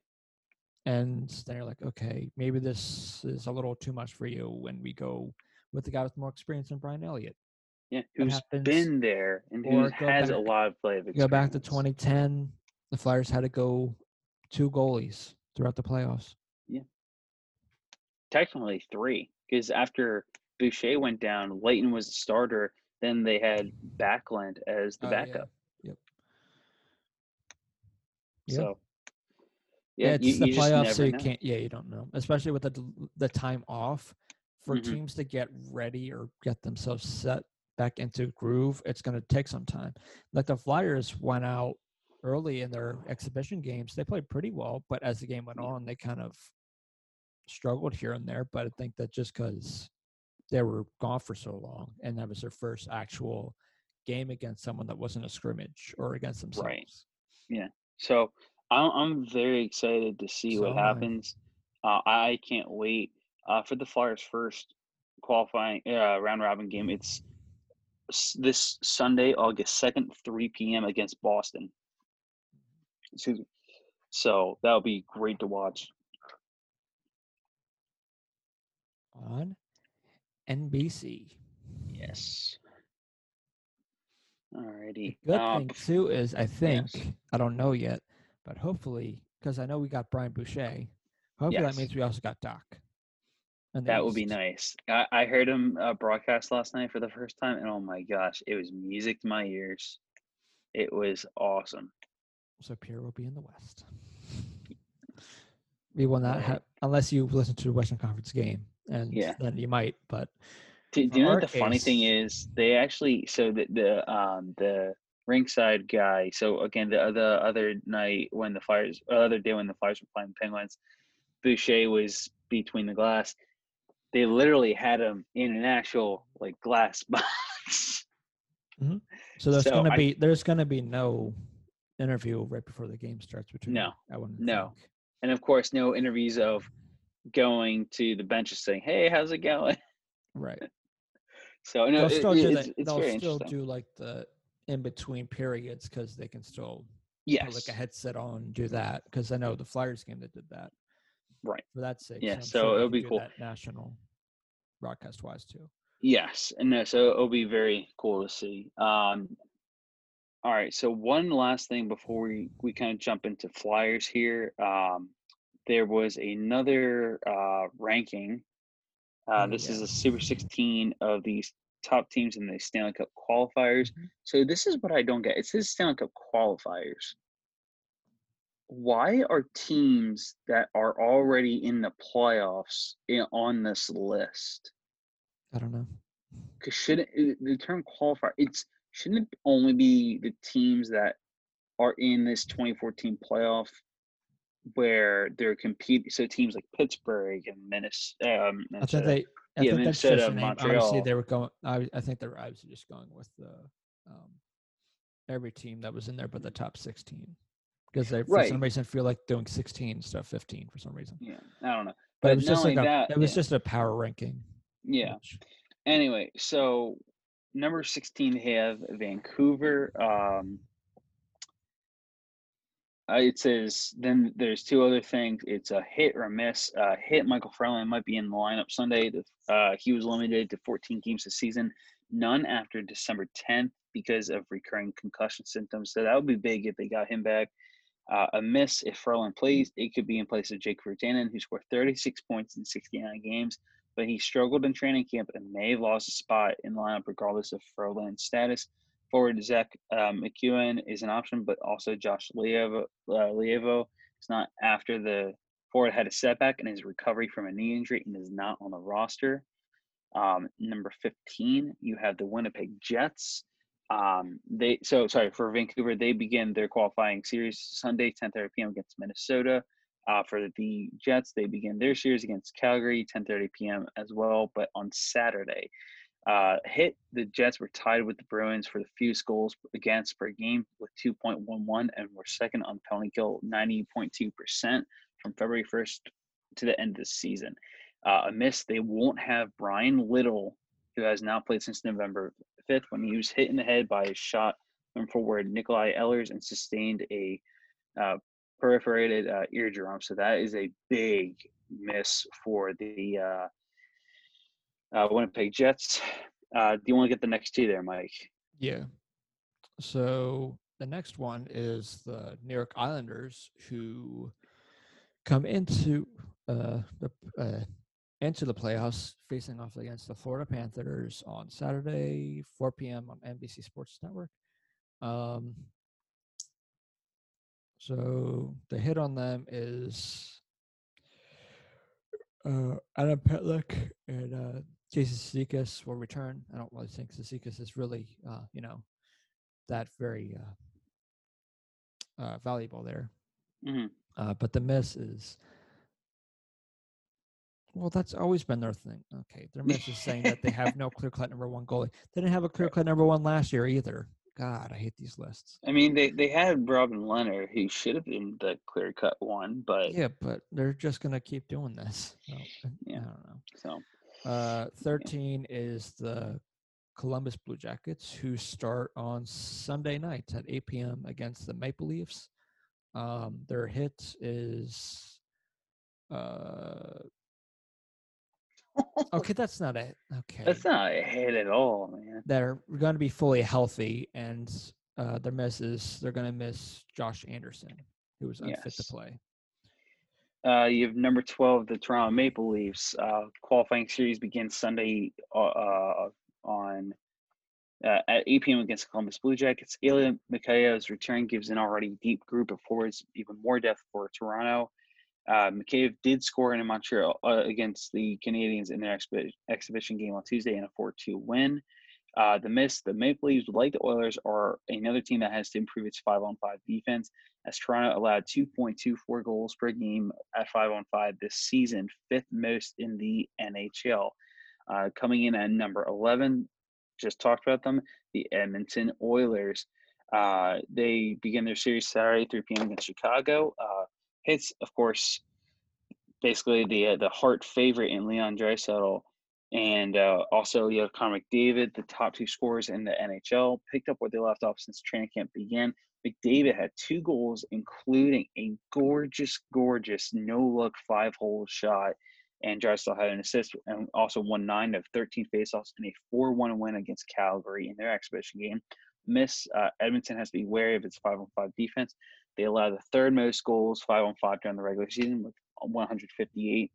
And then you're like, okay, maybe this is a little too much for you when we go with the guy with more experience than Brian Elliott. Yeah, who's happens. been there and who has a lot of play of go back to 2010, the Flyers had to go two goalies throughout the playoffs. Yeah. Technically three, because after Boucher went down, Leighton was the starter. Then they had Backlund as the Oh, yeah. backup. Yep. Yeah. So, Yeah, yeah, it's you, the you playoffs, so you know. can't. Yeah, you don't know, especially with the the time off for Mhm. teams to get ready or get themselves set back into groove. It's going to take some time. Like the Flyers went out early in their exhibition games; they played pretty well, but as the game went Yeah. on, they kind of struggled here and there. But I think that just because they were gone for so long, and that was their first actual game against someone that wasn't a scrimmage or against themselves. Right. Yeah so I'm, I'm very excited to see So what happens. Uh, I can't wait uh, for the Flyers' first qualifying uh, round robin game. It's this Sunday, August second, three p.m. against Boston. Excuse me. So that'll be great to watch. On NBC. Yes. Alrighty. The good Uh, thing too is I think Yes. I don't know yet, but hopefully because I know we got Brian Boucher. Hopefully Yes. that means we also got Doc. And That would be nice. I, I heard him uh, broadcast last night for the first time, and oh my gosh, it was music to my ears. It was awesome. So Pierre will be in the West. We will not have unless you listen to the Western Conference game, and Yeah. then you might. But Do, do you know what the funny thing is? They actually so the the um the ringside guy. So again, the the other night when the Flyers, uh, other day when the Flyers were playing Penguins, Boucher was between the glass. They literally had him in an actual like glass box. Hmm. so there's So gonna I- be there's gonna be no interview right before the game starts between. No. I wouldn't. No. think. and of course, no interviews of going to the benches saying, "Hey, how's it going?" Right. So no, they'll it- still it- do it's, that. it's They'll still do like the in between periods because they can still put like a headset on and do that because I know the Flyers game that did that. Right. For that sake. Yeah, I'm so sure it'll be cool. National broadcast wise too. Yes, and no, so it'll be very cool to see. Um, all right, so one last thing before we we kind of jump into Flyers here. Um, there was another uh, ranking. Uh, Oh, this is a Super 16 of these top teams in the Stanley Cup qualifiers. Mhm. So this is what I don't get. It says Stanley Cup qualifiers. Why are teams that are already in the playoffs in, on this list? I don't know. because shouldn't the term qualifier it's shouldn't it only be the teams that are in this 2014 playoff where they're competing so teams like pittsburgh and minnesota, um, I think they. I Yeah, think that's Minnesota, just a name. Obviously, they were going. I, I think they were obviously just going with the um, every team that was in there, but the top sixteen, because they for Right. some reason feel like doing sixteen instead of fifteen for some reason. yeah i don't know But, but, it was just like a, that it was yeah, just a power ranking. yeah which- anyway so number 16 they have vancouver um uh, it says then there's two other things. It's a hit or a miss. Uh, hit Michael Ferland might be in the lineup Sunday. Uh, he was limited to 14 games this season, none after December 10th because of recurring concussion symptoms. So that would be big if they got him back. Uh, a miss if Ferland plays, it could be in place of Jake Virtanen, who scored 36 points in 69 games, but he struggled in training camp and may have lost a spot in lineup regardless of Ferland's status. Forward Zach uh, MacEwen is an option, but also Josh Leivo, uh, Leivo is not after the forward had a setback in his recovery from a knee injury and is not on the roster. Um, number 15, you have the Winnipeg Jets. Um, they so sorry for Vancouver. They begin their qualifying series Sunday, 10:30 p.m. against Minnesota. Uh, for the Jets, they begin their series against Calgary, 10:30 p.m. as well. But on Saturday, uh, hit the Jets were tied with the Bruins for the fewest goals against per game with 2.11, and were second on penalty kill, 90.2 percent from February 1st to the end of the season. Uh, a miss, they won't have Bryan Little, who has now played since November 5th when he was hit in the head by a shot from forward Nikolaj Ehlers and sustained a uh, perforated uh, eardrum. So that is a big miss for the uh, Winnipeg Jets. Uh, do you want to get the next two there, Mike? Yeah. So the next one is the New York Islanders, who come into uh, the uh, into the playoffs, facing off against the Florida Panthers on Saturday, 4 p.m. on NBC Sports Network. Um, so the hit on them is uh, Adam Pitlick and uh, Jason Cizikas will return. I don't really think Cizikas is really, uh, you know, that very uh, uh, valuable there. Mm-hmm. Uh, but the miss is, well, that's always been their thing. Okay, their miss is saying that they have no clear cut number one goalie. They didn't have a clear cut number one last year either. God, I hate these lists. I mean, they, they had Robin Leonard, who should have been the clear cut one, but Yeah, but they're just gonna keep doing this. So, Yeah. I don't know. so Uh, Thirteen is the Columbus Blue Jackets, who start on Sunday night at 8 p.m. against the Maple Leafs. Um, their hit is uh, okay. That's not it. Okay, that's not a hit at all, man. they're going to be fully healthy, and uh, their misses. They're going to miss Josh Anderson, who was unfit to play. Uh, you have number 12, the Toronto Maple Leafs. Uh, qualifying series begins Sunday uh, uh, on uh, at 8 p.m. against the Columbus Blue Jackets. Ilya Mikheyev's return gives an already deep group of forwards even more depth for Toronto. Uh, Mikheyev did score in Montreal uh, against the Canadiens in their exhibition game on Tuesday in a 4-2 win. Uh, the miss, the Maple Leafs, like the Oilers, are another team that has to improve its five-on-five defense as Toronto allowed 2.24 goals per game at 5 on 5 this season, fifth most in the NHL. Uh, coming in at number 11, just talked about them, the Edmonton Oilers. Uh, they begin their series Saturday, 3 p.m. against Chicago. Uh, hits, of course, basically the uh, the Hart favorite in Leon Draisaitl. And uh, also, you have Connor McDavid, the top two scorers in the NHL, picked up where they left off since training camp began. McDavid had two goals, including a gorgeous, gorgeous no-look five-hole shot, and Draisaitl had an assist and also won nine of 13 faceoffs in a 4-1 win against Calgary in their exhibition game. Miss uh, Edmonton has to be wary of its five-on-five defense. They allow the third most goals five-on-five during the regular season with 158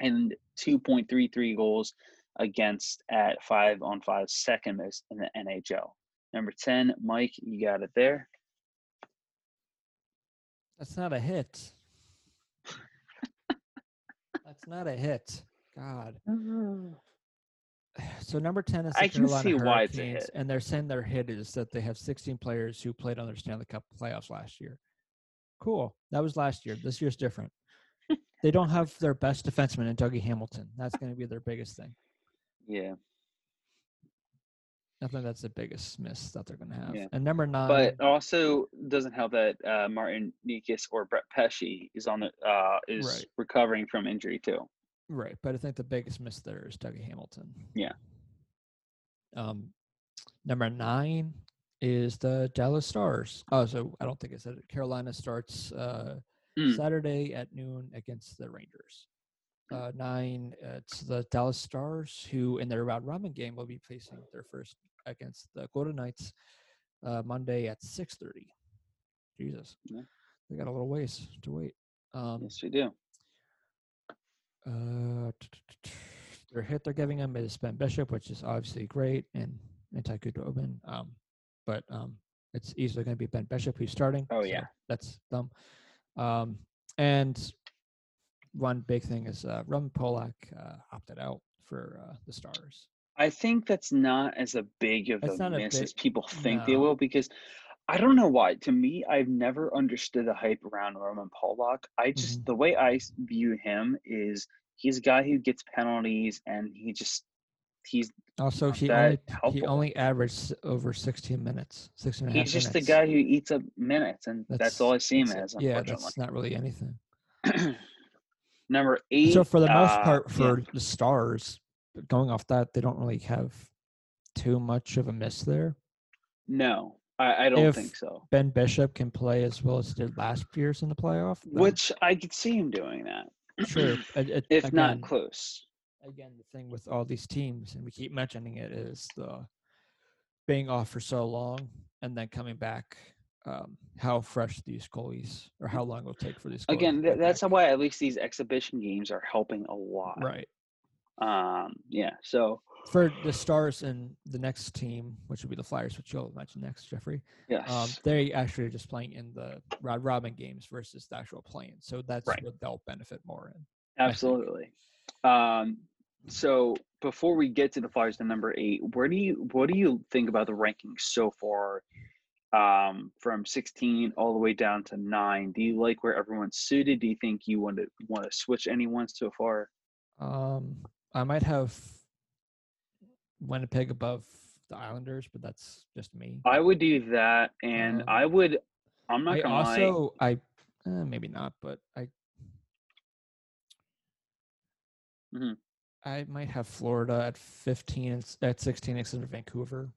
and 2.33 goals against at five on five, second most in the NHL. Number 10, Mike, you got it there. That's not a hit. That's not a hit. God. So number ten is the I can Carolina see why it's a Hurricanes, hit. and they're saying their hit is that they have 16 players who played on their Stanley Cup playoffs last year. Cool. That was last year. This year's different. They don't have their best defenseman in Dougie Hamilton. That's going to be their biggest thing. Yeah. I think that's the biggest miss that they're going to have. Yeah. And number nine, But also doesn't help that uh, Martin Necas or Brett Pesce is on the uh, is Right. recovering from injury too. Right, but I think the biggest miss there is Dougie Hamilton. Yeah. Um, number nine is the Dallas Stars. Oh, so I don't think I said it. Carolina starts uh, Mm. Saturday at noon against the Rangers. Uh, nine, it's the Dallas Stars, who in their round robin game will be facing their first against the Golden Knights uh, Monday at six thirty. Jesus, Yeah. they got a little ways to wait. Um, Yes, we do. uh, their hit they're giving him is Ben Bishop, which is obviously great, and Anton Khudobin. Um, but um, it's easily going to be Ben Bishop who's starting. Oh, so yeah. that's dumb. Um, and one big thing is uh, Roman Polak uh, opted out for uh, the Stars. I think that's not as a big of That's a not a miss as people think they will because I don't know why. To me, I've never understood the hype around Roman Polak. I just Mhm. the way I view him is he's a guy who gets penalties and he just he's Also, he only he only averaged over 16 minutes, 16 and He's just the guy who eats up minutes, and that's, all I see him that's as. Yeah, that's not really anything. Number eight. So for the most uh, part, yeah. for the stars, going off that, they don't really have too much of a miss there. no, I, I don't if think so. Ben Bishop can play as well as he did last year's in the playoff. Which I could see him doing that, sure, it- it- if not close. Again, the thing with all these teams, and we keep mentioning it, is the being off for so long and then coming back. Um, how fresh these goalies, or how long it'll take for these. Again, th- that's back. why at least these exhibition games are helping a lot. right Um, yeah. So for the Stars and the next team, which would be the Flyers, which you'll mention next, Jeffrey. yes, Um, they actually are just playing in the round robin games versus the actual playing, so that's Right. what they'll benefit more in. absolutely. Um, so before we get to the Flyers to number eight, where do you what do you think about the rankings so far? Um, from 16 all the way down to nine. Do you like where everyone's suited? Do you think you want to want to switch anyone so far? Um, I might have Winnipeg above the Islanders, but that's just me. I would do that, and Um, I would. I'm not I gonna lie. also I eh, maybe not, but I Mhm. I might have Florida at 15 at 16 instead of Vancouver.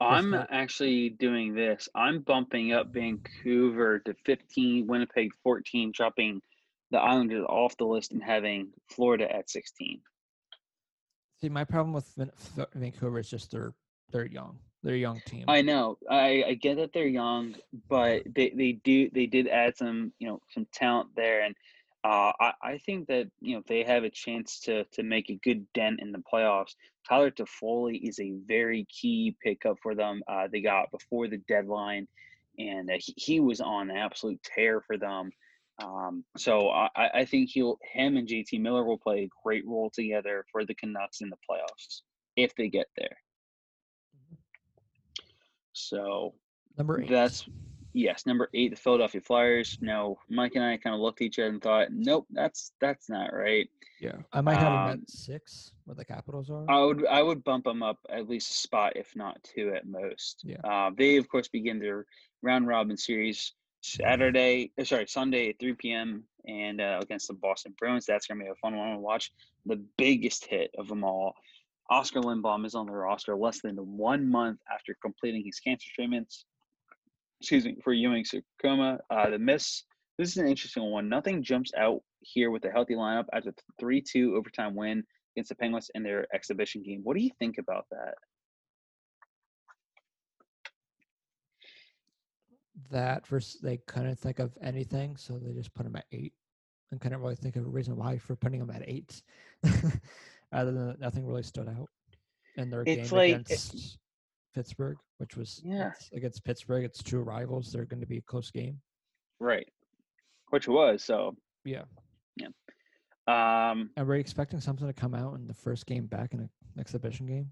I'm actually doing this. I'm bumping up Vancouver to 15, Winnipeg 14, dropping the Islanders off the list and having Florida at 16. See, my problem with Vancouver is just they're they're young. They're a young team. I know. I, I get that they're young, but they, they do they did add some you know some talent there, and uh, I I think that you know they have a chance to to make a good dent in the playoffs. Tyler Toffoli is a very key pickup for them. Uh, they got before the deadline, and uh, he, he was on absolute tear for them. Um, so I, I think he'll him and JT Miller will play a great role together for the Canucks in the playoffs if they get there. So Number eight. that's yes, number eight, the Philadelphia Flyers. No, Mike and I kind of looked at each other and thought, nope, that's that's not right. yeah. I might have them um, at six, where the Capitals are. I would I would bump them up at least a spot, if not two at most. Yeah. Uh, they of course begin their round robin series Saturday, uh, sorry Sunday at three p.m. and uh, against the Boston Bruins. That's gonna be a fun one to watch. The biggest hit of them all. Oskar Lindblom is on the roster less than one month after completing his cancer treatments. Excuse me for Ewing sarcoma. Uh, the miss. This is an interesting one. Nothing jumps out here with a healthy lineup after the three-two overtime win against the Penguins in their exhibition game. What do you think about that? that versus they couldn't think of anything, so they just put him at eight, and couldn't really think of a reason why for putting him at eight. Other than that, nothing really stood out in their It's game like- it- against Pittsburgh, which was Yeah. against Pittsburgh. It's two rivals. They're going to be a close game. Right. Which was so. Yeah. Yeah, Um, and we're expecting something to come out in the first game back in an exhibition game.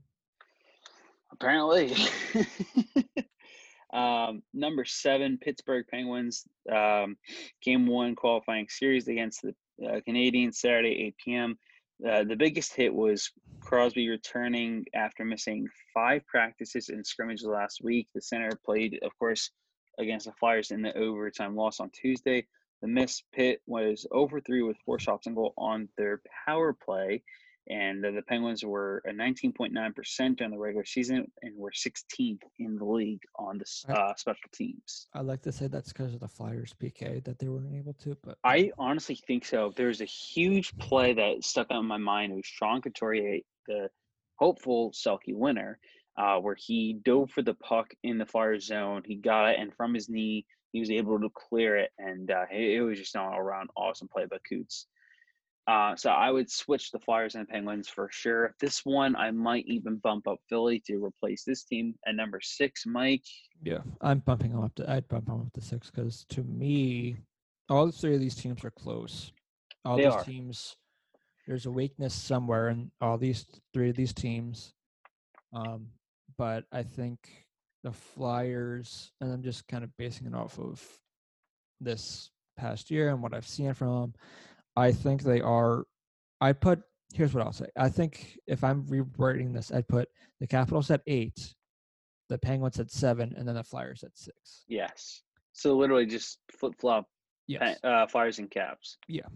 apparently. um, number seven, Pittsburgh Penguins. Um, game one qualifying series against the uh, Canadiens Saturday, 8 p.m. Uh, the biggest hit was Crosby returning after missing five practices and scrimmages last week. The center played, of course, against the Flyers in the overtime loss on Tuesday. The miss pit was over three with four shots and goal on their power play. And uh, the Penguins were a 19.9% during the regular season and were 16th in the league on the uh, special teams. I like to say that's because of the Flyers PK that they weren't able to, but I honestly think so. There's a huge play that stuck out in my mind. It was Sean Couturier, the hopeful Selke winner, uh, where he dove for the puck in the Flyers zone. He got it, and from his knee, he was able to clear it. And uh, it, it was just an all around awesome play by Coots. Uh, so I would switch the Flyers and Penguins for sure. This one, I might even bump up Philly to replace this team at number six. Mike, Yeah, I'm bumping them up to. I'd bump them up to six because to me, all three of these teams are close. All They these are. teams, there's a weakness somewhere in all these three of these teams. Um, but I think the Flyers, and I'm just kind of basing it off of this past year and what I've seen from them. I think they are. I put here's what I'll say. I think if I'm rewriting this, I'd put the Capitals at eight, the Penguins at seven, and then the Flyers at six. Yes. So literally just flip flop Yes, uh, Flyers and Caps. Yeah.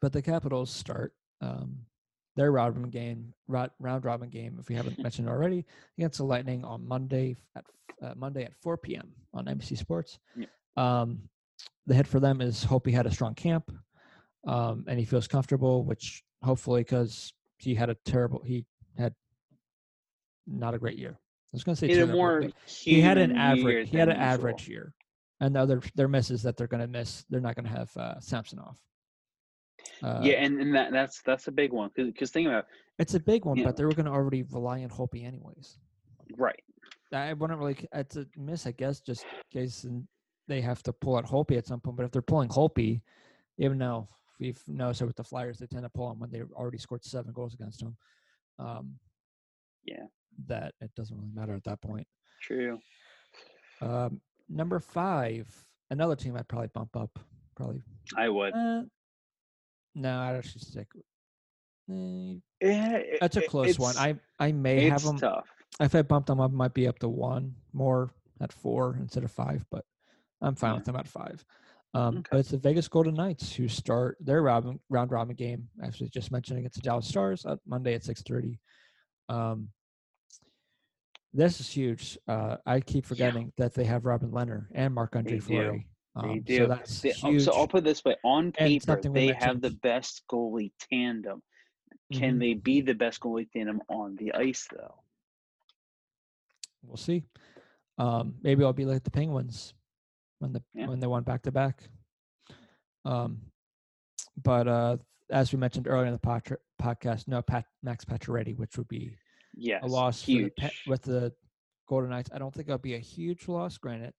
But the Capitals start um, their round robin game, round, round robin game, if we haven't mentioned already, against the Lightning on Monday at uh, Monday at 4 p.m. on NBC Sports. Yeah. Um, the hit for them is hope he had a strong camp, um, and he feels comfortable, which hopefully because he had a terrible, he had not a great year. I was going to say He had terrible, more he had an average. He had an usual. average year, and the other their misses that they're going to miss, they're not going to have uh, Samsonov. Uh, yeah, and, and that that's that's a big one because think about It's a big one, but they were going to already rely on Holtby anyways. right. I wouldn't really. It's a miss, I guess, just in case they have to pull out Holtby at some point. But if they're pulling Holtby, even though we've noticed with the Flyers, they tend to pull them when they've already scored seven goals against them. Um, Yeah. that it doesn't really matter at that point. True. Um, number five, another team I'd probably bump up. Probably. I would. Uh, no, I'd actually stick. eh, Yeah, That's a it- close one. I I may have them. tough. if I bumped them up, might be up to one more at four instead of five, but I'm fine Yeah. with them at five. Um, Okay. But it's the Vegas Golden Knights who start their round round robin game. Actually, just mentioned against the Dallas Stars on Monday at six thirty. Um, this is huge. Uh, I keep forgetting that they have Robin Leonard and Marc-Andre They. Fleury. They Um, do. So that's They- huge. so I'll put it this way: on paper, they have the best goalie tandem. Can Mhm. they be the best goalie tandem on the ice, though? We'll see. Um, maybe I'll be like the Penguins when the Yeah. when they won back to back. Um, but uh, as we mentioned earlier in the pod- podcast, no Pat, Max Pacioretty, which would be Yes, a loss huge. the, with the Golden Knights. I don't think it'll be a huge loss. Granted,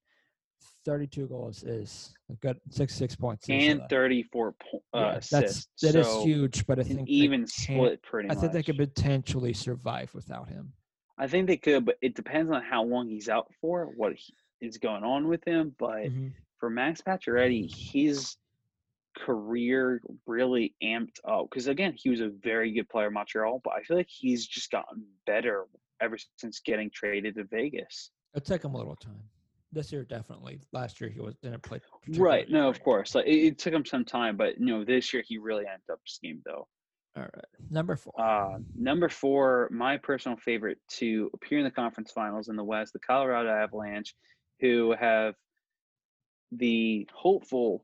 thirty-two goals is a good six-six points. and uh, 34 po- uh, yeah, that's that is so huge. But I think even split, pretty I much. think they could potentially survive without him. I think they could, but it depends on how long he's out for, what he, is going on with him. But Mhm. for Max Pacioretty, his career really amped up because again, he was a very good player in Montreal, but I feel like he's just gotten better ever since getting traded to Vegas. It took him a little time. This year, definitely. Last year, he was didn't play. Right? No, of course. Like it, it took him some time, but you know, this year he really amped up his game though. All right, number four. Uh, number four, my personal favorite to appear in the conference finals in the West, the Colorado Avalanche, who have the hopeful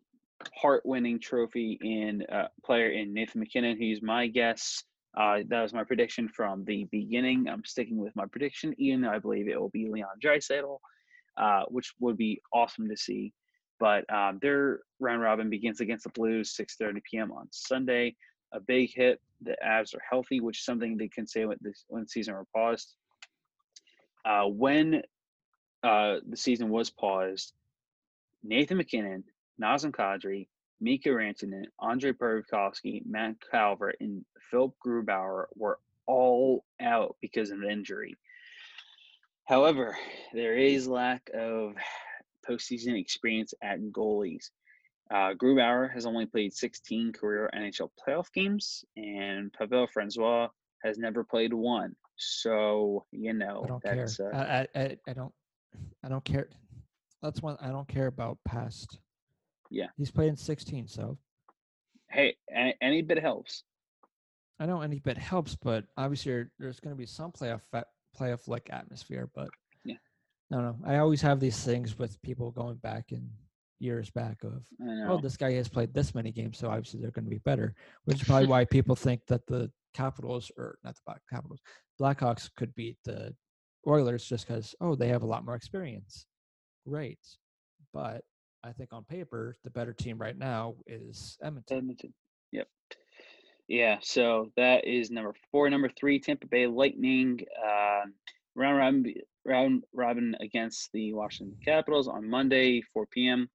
Hart-winning trophy in uh, player in Nathan MacKinnon, who's my guess. Uh, that was my prediction from the beginning. I'm sticking with my prediction, even though I believe it will be Leon Draisaitl, uh, which would be awesome to see. But um, their round robin begins against the Blues 6:30 p.m. on Sunday a big hit. The Avs are healthy, which is something they can say when this when season were paused. Uh, when uh, the season was paused, Nathan MacKinnon, Nazem Kadri, Mika Rantanen, Andre Burakovsky, Matt Calvert, and Philip Grubauer were all out because of injury. However, there is lack of postseason experience at goalies. Uh, Grubauer has only played 16 career NHL playoff games, and Pavel Francois has never played one. So you know I don't care. uh, I, I, I, I don't. I don't care. That's one I don't care about past. Yeah. He's played in 16, so hey, any, any bit helps. I know any bit helps, but obviously there's going to be some playoff playoff like atmosphere. But Yeah. I don't know. I always have these things with people going back in years back of oh, this guy has played this many games, so obviously they're going to be better. Which is probably why people think that the Capitals or not the Black Capitals, Blackhawks could beat the Oilers just because oh they have a lot more experience. Great, but I think on paper the better team right now is Edmonton. Edmonton. Yep. Yeah, so that is number four. Number three, Tampa Bay Lightning. Um, round robin, round robin against the Washington Capitals on Monday, 4 p.m.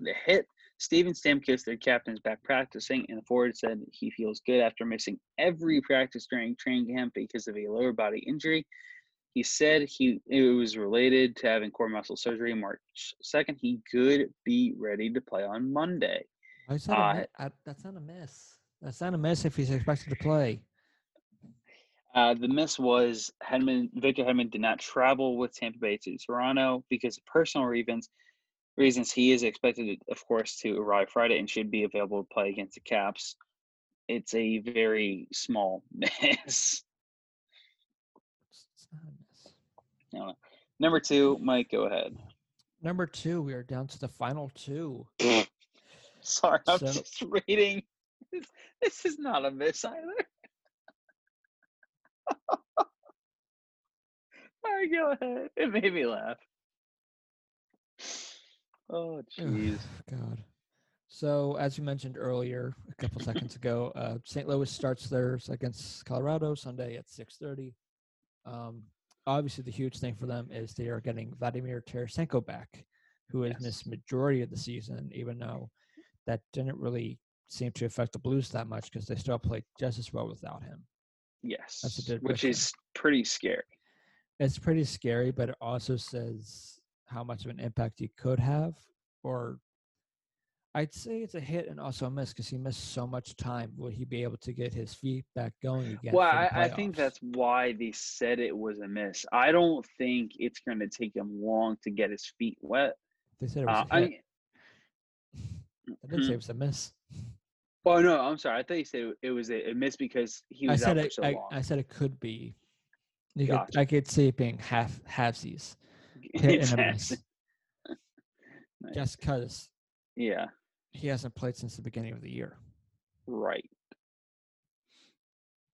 The hit. Steven Stamkos, their captain, is back practicing, and the forward said he feels good after missing every practice during training camp because of a lower body injury. He said he it was related to having core muscle surgery March second. He could be ready to play on Monday. I a Uh, mi- I- that's not a miss. That's not a miss if he's expected to play. Uh, the miss was Hedman. Victor Hedman did not travel with Tampa Bay to Toronto because of personal reasons. Reasons he is expected, of course, to arrive Friday and should be available to play against the Caps. It's a very small miss. It's, it's not a miss. I don't know. Number two, Mike, go ahead. Number two, we are down to the final two. Sorry, I'm So- just reading. This, this is not a miss either. All right, go ahead. It made me laugh. Oh, jeez. God. So, as you mentioned earlier, a couple seconds ago, uh, St. Louis starts theirs against Colorado Sunday at 6:30. Um, obviously, the huge thing for them is they are getting Vladimir Tarasenko back, who has Yes. missed majority of the season, even though that didn't really seem to affect the Blues that much because they still played just as well without him. Yes, which him. is pretty scary. It's pretty scary, but it also says how much of an impact he could have, or I'd say it's a hit and also a miss because he missed so much time. Will he be able to get his feet back going again? well, I, I think that's why they said it was a miss. I don't think it's going to take him long to get his feet wet. they said it was Uh, a I hit. mean, I didn't say hmm. it was a miss. oh no, I'm sorry. I thought you said it was a, a miss because he I was said out for it. so I, long. I said it could be. You Gotcha. could, I could see it being half halvesies, hit and a miss. Nice. just because Yeah, he hasn't played since the beginning of the year. right.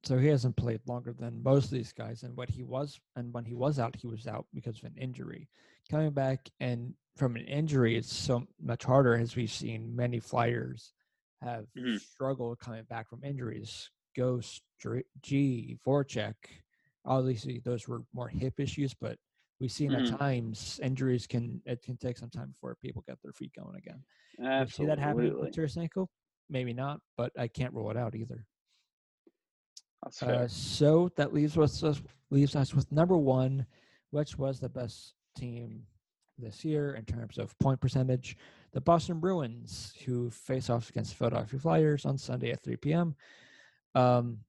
So he hasn't played longer than most of these guys. And what he was, and when he was out, he was out because of an injury. Coming back and from an injury, it's so much harder, as we've seen many flyers have Mhm. struggled coming back from injuries. Ghost, G, Voracek, obviously those were more hip issues, but we've seen Mhm. at times injuries can it can take some time before people get their feet going again. We see Absolutely. that happening with Tarasenko? Maybe not, but I can't rule it out either. Uh, so that leaves us us- leaves us with number one, which was the best team this year in terms of point percentage, the Boston Bruins, who face off against Philadelphia Flyers on Sunday at 3 p.m. Um,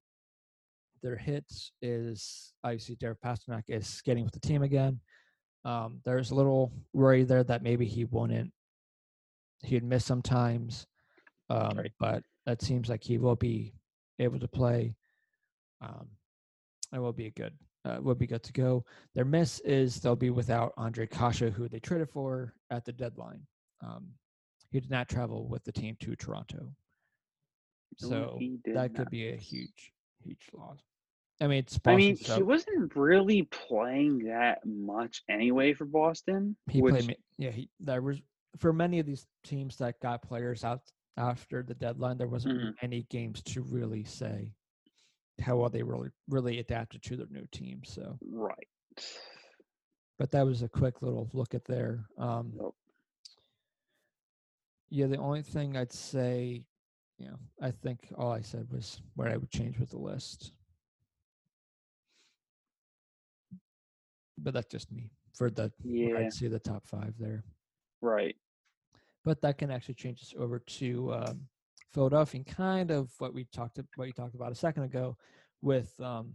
their hits is obviously Derek Pastrnak is skating with the team again. Um, there's a little worry there that maybe he wouldn't, he'd miss sometimes, um, Right. but it seems like he will be able to play. Um, it will be good. Uh, will be good to go. Their miss is they'll be without Ondrej Kase, who they traded for at the deadline. Um, he did not travel with the team to Toronto, so did that could be a huge, huge loss. I mean, it's I mean, so he wasn't really playing that much anyway for Boston. he which, played. Yeah, he there was for many of these teams that got players out after the deadline. There wasn't Mhm. any games to really say how well they really really adapted to their new team. So, Right. but that was a quick little look at there. Um, Nope. yeah, the only thing I'd say, you know, I think all I said was what I would change with the list. But that's just me for the Yeah. I'd say the top five there. Right. but that can actually change us over to um, Philadelphia, and kind of what we talked what you talked about a second ago with um,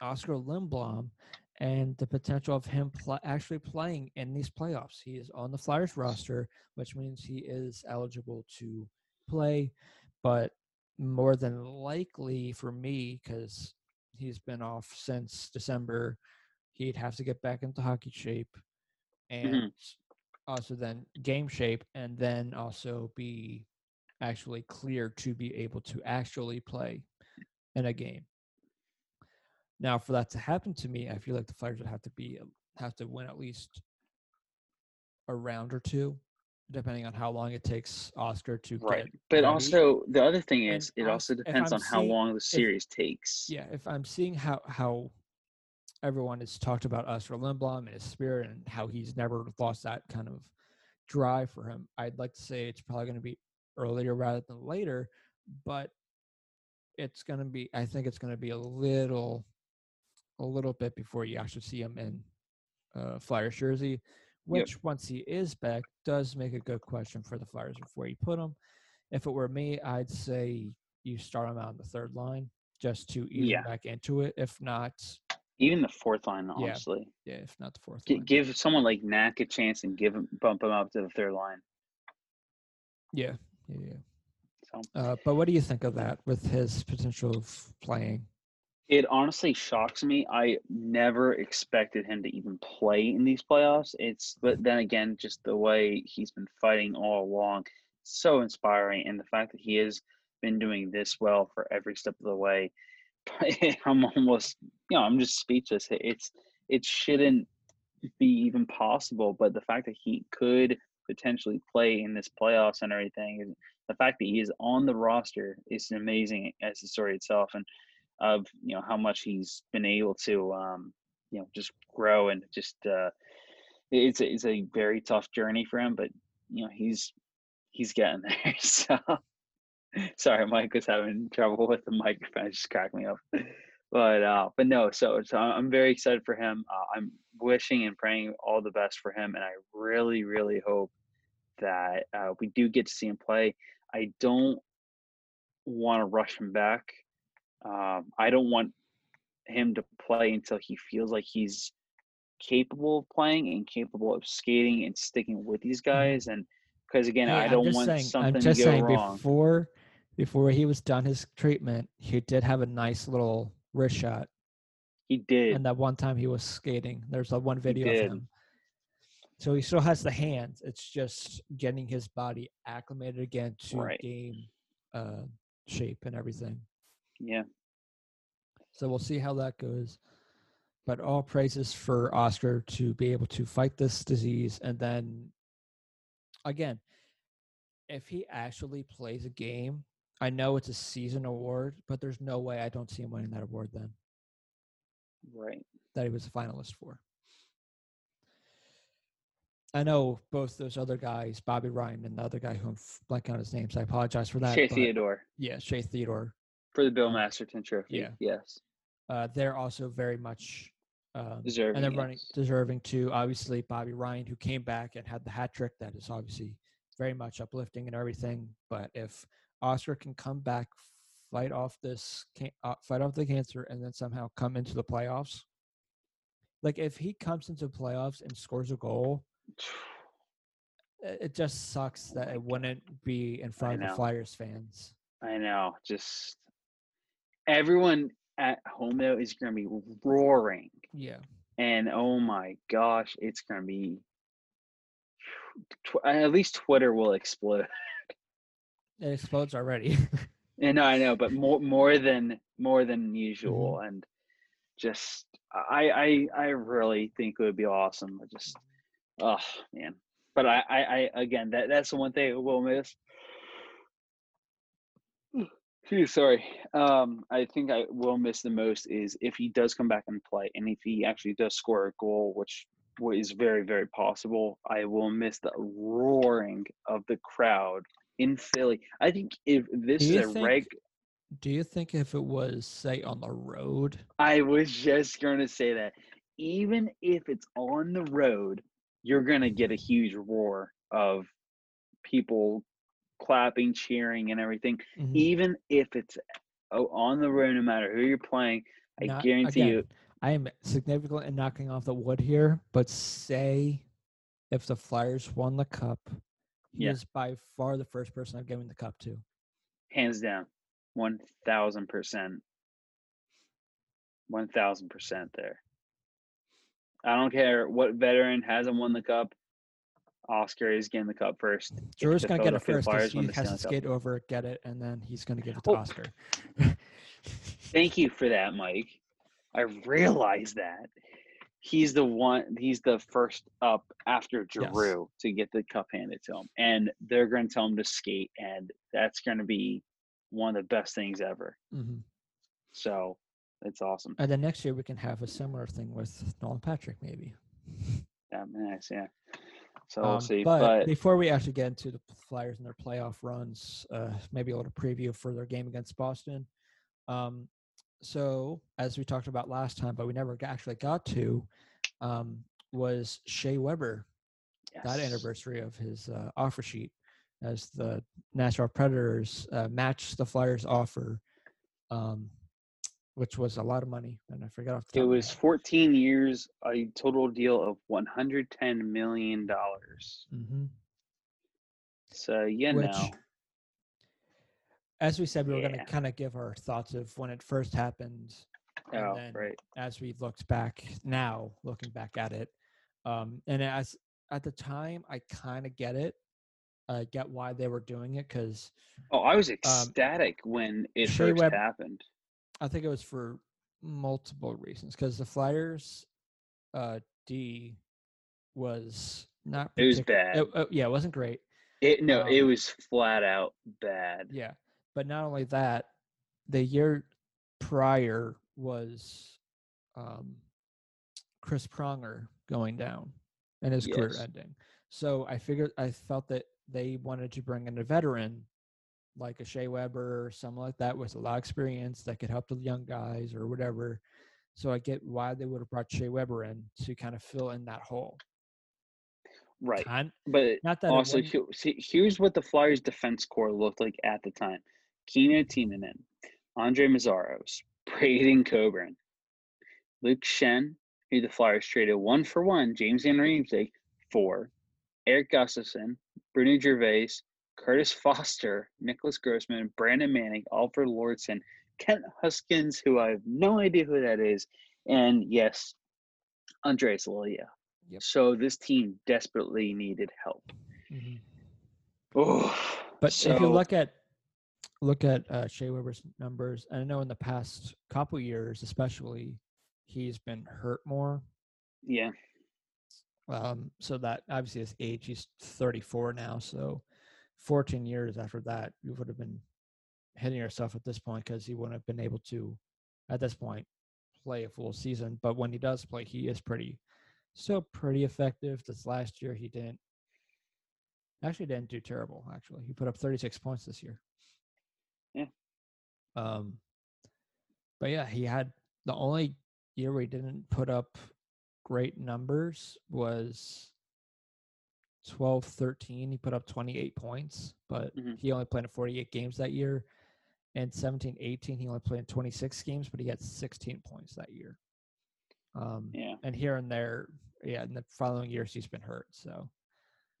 Oskar Lindblom and the potential of him pl- actually playing in these playoffs. He is on the Flyers roster, which means he is eligible to play, but more than likely for me, because he's been off since December, he'd have to get back into hockey shape and mm-hmm. also then game shape and then also be actually clear to be able to actually play in a game. Now, for that to happen to me, I feel like the Flyers would have to be have to win at least a round or two, depending on how long it takes Oskar to Right. get. But ready. also, the other thing And is, it als- also depends on how long the series takes. yeah, if I'm seeing how how everyone has talked about Oskar Lindblom and his spirit and how he's never lost that kind of drive for him, I'd like to say it's probably going to be earlier rather than later, but it's going to be. I think it's going to be a little a little bit before you actually see him in uh, Flyers jersey, which once he is back does make a good question for the Flyers before you put him. If it were me, I'd say you start him out on the third line just to ease Yeah. him back into it. If not, Even the fourth line, Yeah. honestly. yeah, if not the fourth G- give someone like Knack a chance and give him bump him up to the third line. Yeah, yeah, yeah. So Uh, but what do you think of that with his potential of playing? it honestly shocks me. I never expected him to even play in these playoffs. It's but then again, just the way he's been fighting all along, so inspiring, and the fact that he has been doing this well for every step of the way. I'm almost, you know, I'm just speechless. It's it shouldn't be even possible, but the fact that he could potentially play in this playoffs and everything, the fact that he is on the roster is amazing as the story itself, and of you know how much he's been able to um, you know just grow and just uh, it's it's a very tough journey for him, but you know he's he's getting there. So sorry, Mike was having trouble with the microphone, it just cracked me up. But uh, but no, so so I'm very excited for him. Uh, I'm wishing and praying all the best for him, and I really really hope that uh, we do get to see him play. I don't want to rush him back. Um, I don't want him to play until he feels like he's capable of playing and capable of skating and sticking with these guys. And because again, Hey, I don't want saying, something I'm just to go saying wrong. before before he was done his treatment, he did have a nice little wrist shot. He did. And that one time he was skating, there's a one video of him. So he still has the hands. It's just getting his body acclimated again to Right. game uh, shape and everything. Yeah. So we'll see how that goes. But all praises for Oskar to be able to fight this disease. And then, again, if he actually plays a game, I know it's a season award, but there's no way I don't see him winning that award then Right. that he was a finalist for. I know both those other guys, Bobby Ryan and the other guy who I'm blanking on his name, so I apologize for that. Shea Theodore yeah, Shea Theodore. for the Bill Masterton Trophy. Yeah. Yes. Uh, they're also very much um, Deserving. and they're running yes. deserving too. Obviously, Bobby Ryan, who came back and had the hat trick, that is obviously very much uplifting and everything. But if Oskar can come back, fight off this, can- uh, fight off the cancer, and then somehow come into the playoffs, like if he comes into the playoffs and scores a goal, it just sucks that it wouldn't be in front of the. Flyers fans. I know. Just everyone at home though is going to be roaring, Yeah, and oh my gosh, it's going to be. Tw- at least Twitter will explode. it explodes already. And no I know, but more more than more than Mm-hmm. usual, and just I I I really think it would be awesome. I just oh man, but I I, I again that that's the one thing we'll miss. Phew, sorry. Um, I think I will miss the most is if he does come back and play, and if he actually does score a goal, which is very very possible. I will miss the roaring of the crowd in Philly. I think if this is a think- reg, Do you think if it was, say, on the road, I was just going to say that even if it's on the road, you're going to get a huge roar of people clapping, cheering, and everything. Mhm. Even if it's oh, on the road, no matter who you're playing, I Not- guarantee you. I am significantly knocking off the wood here, but say if the Flyers won the cup, he Yeah. is by far the first person I've given the cup to. hands down, one thousand percent, one thousand percent there. I don't care what veteran hasn't won the cup. Oskar is getting the cup first. Drew's gonna get it first he has to Stanley Cup. skate over, get it, and then he's gonna give it to Oh. Oskar. Thank you for that, Mike. I realize that he's the one. He's the first up after Yes. Drew to get the cup handed to him, and they're going to tell him to skate, and that's going to be one of the best things ever. hmm So it's awesome. And then next year we can have a similar thing with Nolan Patrick, maybe. Yeah, nice. Yeah. So we'll Um, see. But, But, before we actually get into the Flyers and their playoff runs, uh, maybe a little preview for their game against Boston. Um, so as we talked about last time, but we never actually got to, um, was Shea Weber that anniversary of his uh, offer sheet as the Nashville Predators uh, matched the Flyers' offer, um, which was a lot of money, and I forgot off the It top of my was 14 years, a total deal of 110 million dollars. Mhm. So yeah, Which, now as we said, we were going to kind of give our thoughts of when it first happened, and oh then right, as we looked back now, looking back at it, um, and as at the time, I kind of get it. I get why they were doing it because oh I was ecstatic when it Um, Shea first Web- happened. I think it was for multiple reasons because the Flyers uh, D was not. It was bad. it- uh, yeah, it wasn't great. It no, it um, was flat out bad. Yeah, but not only that, the year prior was um, Chris Pronger going down and his career ending. So I figured I felt that they wanted to bring in a veteran like a Shea Weber or someone like that with a lot of experience that could help the young guys or whatever. So I get why they would have brought Shea Weber in to kind of fill in that hole. Right, Kind, but not that also see, here's what the Flyers defense core looked like at the time: Kimmo Timonen, Andrej Meszaros, Braydon Coburn, Luke Schenn, who the Flyers traded one for one, James Van Riemsdyk for, Erik Gustafsson, Bruno Gervais, Kurtis Foster, Nicklas Grossmann, Brandon Manning, Alfred Lordson, Kent Huskins, who I have no idea who that is, and yes, Andreas Lilja. Yep. So this team desperately needed help. Mhm. Oh, But if you look at look at uh, Shea Weber's numbers, and I know in the past couple years, especially, he's been hurt more. yeah, Um, so that obviously his age, he's 34 now. So 14 years after that, you would have been hitting yourself at this point because he wouldn't have been able to, at this point, play a full season. But when he does play, he is pretty, still pretty effective. This last year, he didn't actually didn't do terrible. Actually, he put up 36 points this year. Um, but yeah, he had the only year where he didn't put up great numbers was 12 13 he put up 28 points but Mhm. he only played in 48 games that year and 17 18 he only played in 26 games but he had 16 points that year um yeah, and here and there yeah in the following years he's been hurt so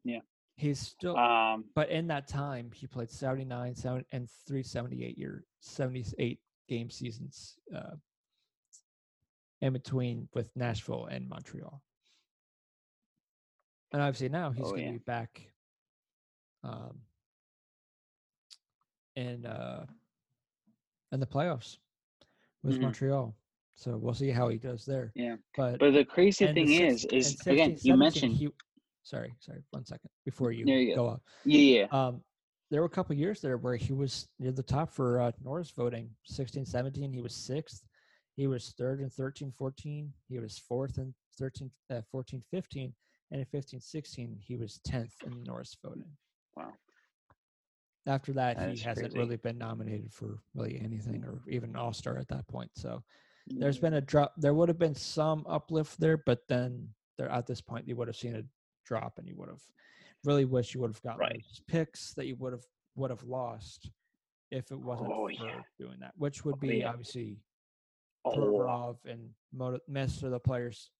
Yeah. He's still um, but in that time he played 79 7 and 378 year 78 game seasons uh in between with Nashville and Montreal. And obviously now he's Oh, going to yeah. be back um in uh in the playoffs with Mhm. Montreal. So we'll see how he does there. yeah. But But the crazy thing is, is again, you mentioned, he, sorry, sorry, one second before you, go off. yeah, Um, there were a couple years there where he was near the top for uh, Norris voting. 16, 17, he was sixth. He was third in 13, 14. He was fourth in 13, uh, 14, 15. And in 15, 16, he was 10th in Norris voting. Wow. After that, That he hasn't crazy. really been nominated for really anything or even an all star at that point. So there's been a drop. There would have been some uplift there, but then there at this point you would have seen a drop, and you would have really wish you would have gotten Right. those picks that you would have would have lost if it wasn't Oh, for yeah. doing that, which would Oh, be yeah. obviously Oh, Provorov and Moto- most of the players.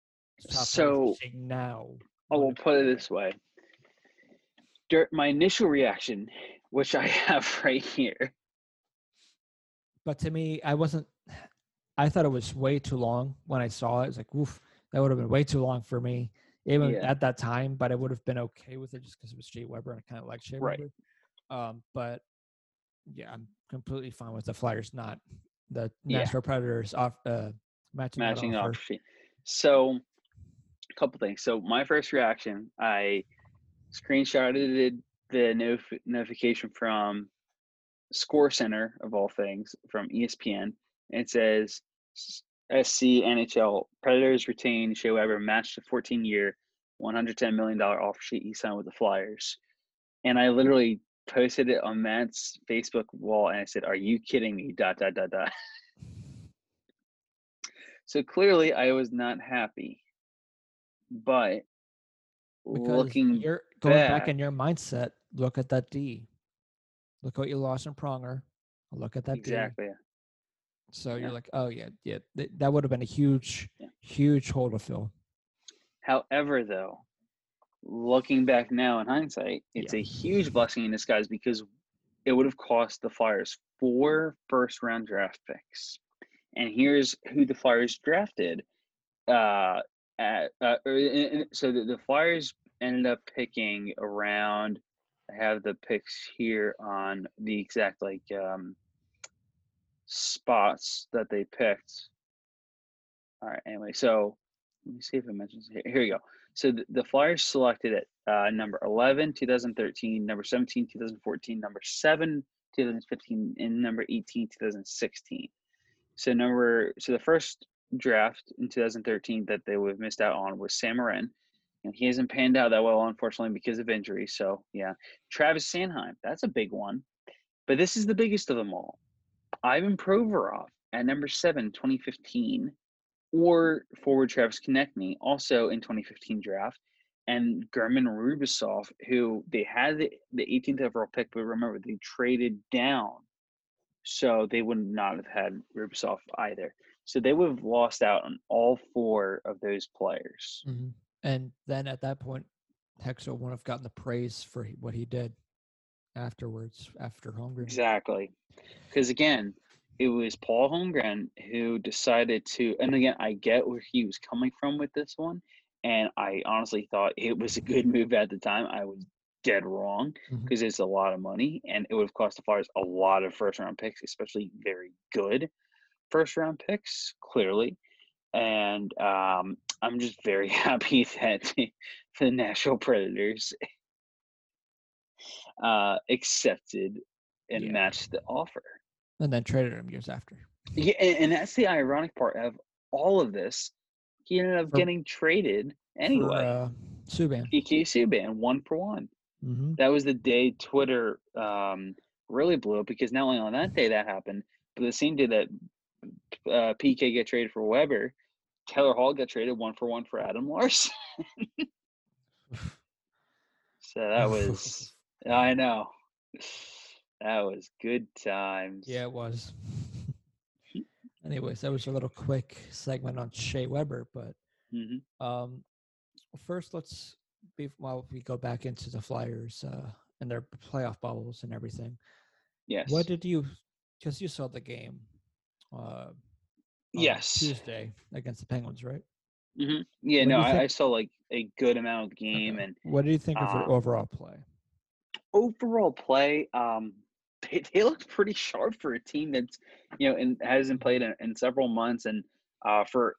So- now. I will put it this way. Dur- my initial reaction, which I have right here, But to me, I wasn't. I thought it was way too long when I saw it. It was like, oof, that would have been way too long for me, even Yeah. at that time. But I would have been okay with it just because it was Shea Weber and I kind of like Shea Right. Weber. Um, but yeah, I'm completely fine with the Flyers not the Yeah. Nashville Predators off uh, matching, matching off. So, a couple things. So, my first reaction, I screenshotted the notif- notification from Score Center of all things from ESPN. And it says SC NHL Predators retain Shea Weber matched a 14 year, $110 million offer sheet he signed with the Flyers. And I literally posted it on Matt's Facebook wall and I said, Are you kidding me? Dot, dot, dot, dot. So clearly, I was not happy. But Because looking you're going back back- in your mindset. Look at that D. Look what you lost in Pronger. Look at that D. So Yeah. you're like, oh yeah, yeah. th- that would have been a huge, Yeah. huge hole to fill. However, though, looking back now in hindsight, it's Yeah. a huge blessing in disguise because it would have cost the Flyers four first round draft picks. And here's who the Flyers drafted. Uh, at, uh, in- so the, the Flyers ended up picking around. I have the picks here on the exact like um, spots that they picked. All right. Anyway, so let me see if it mentions here. Here we go. So the, the Flyers selected at uh, number 11, 2013, number 17, 2014, number 7, 2015, and number 18, 2016. So number so the first draft in 2013 that they would have missed out on was Samarin. And he hasn't panned out that well, unfortunately, because of injury. So yeah. Travis Sanheim, that's a big one. But this is the biggest of them all. Ivan Provorov at number seven, 2015 or forward Travis Konecny, also in 2015 draft, and German Rubtsov, who they had the, the 18th overall pick, but remember they traded down, so they would not have had Rubisov either. So they would have lost out on all four of those players. hmm And then at that point, Hexo wouldn't have gotten the praise for what he did afterwards, after Holmgren. Exactly, because again, it was Paul Holmgren who decided to, and again, I get where he was coming from with this one, and I honestly thought it was a good move at the time. I was dead wrong because it's a lot of money, and it would have cost the Flyers a lot of first round picks, especially very good first round picks, clearly. And um, I'm just very happy that the Nashville Predators uh, accepted and Yeah. matched the offer. And then traded him years after. Yeah, and, and that's the ironic part of all of this. He ended up For- getting traded For, anyway. uh, Subban. PK Subban, one for one. hmm That was the day Twitter um, really blew up because not only on that day that happened, but the same day that uh, PK got traded for Weber, Taylor Hall got traded one for one for Adam Larsson. so that was, I know, that was good times. yeah, it was. Anyways, that was a little quick segment on Shea Weber, but hmm Um, first, let's be while we go back into the Flyers uh, and their playoff bubbles and everything. Yes. What did you? Because you saw the game. Uh, yes. Tuesday against the Penguins, right? hmm Yeah, What no, I, I saw like a good amount of game Okay. and What do you think of their um, overall play? Overall play. Um, they, they looked pretty sharp for a team that's you know and hasn't played in, in several months. And uh, for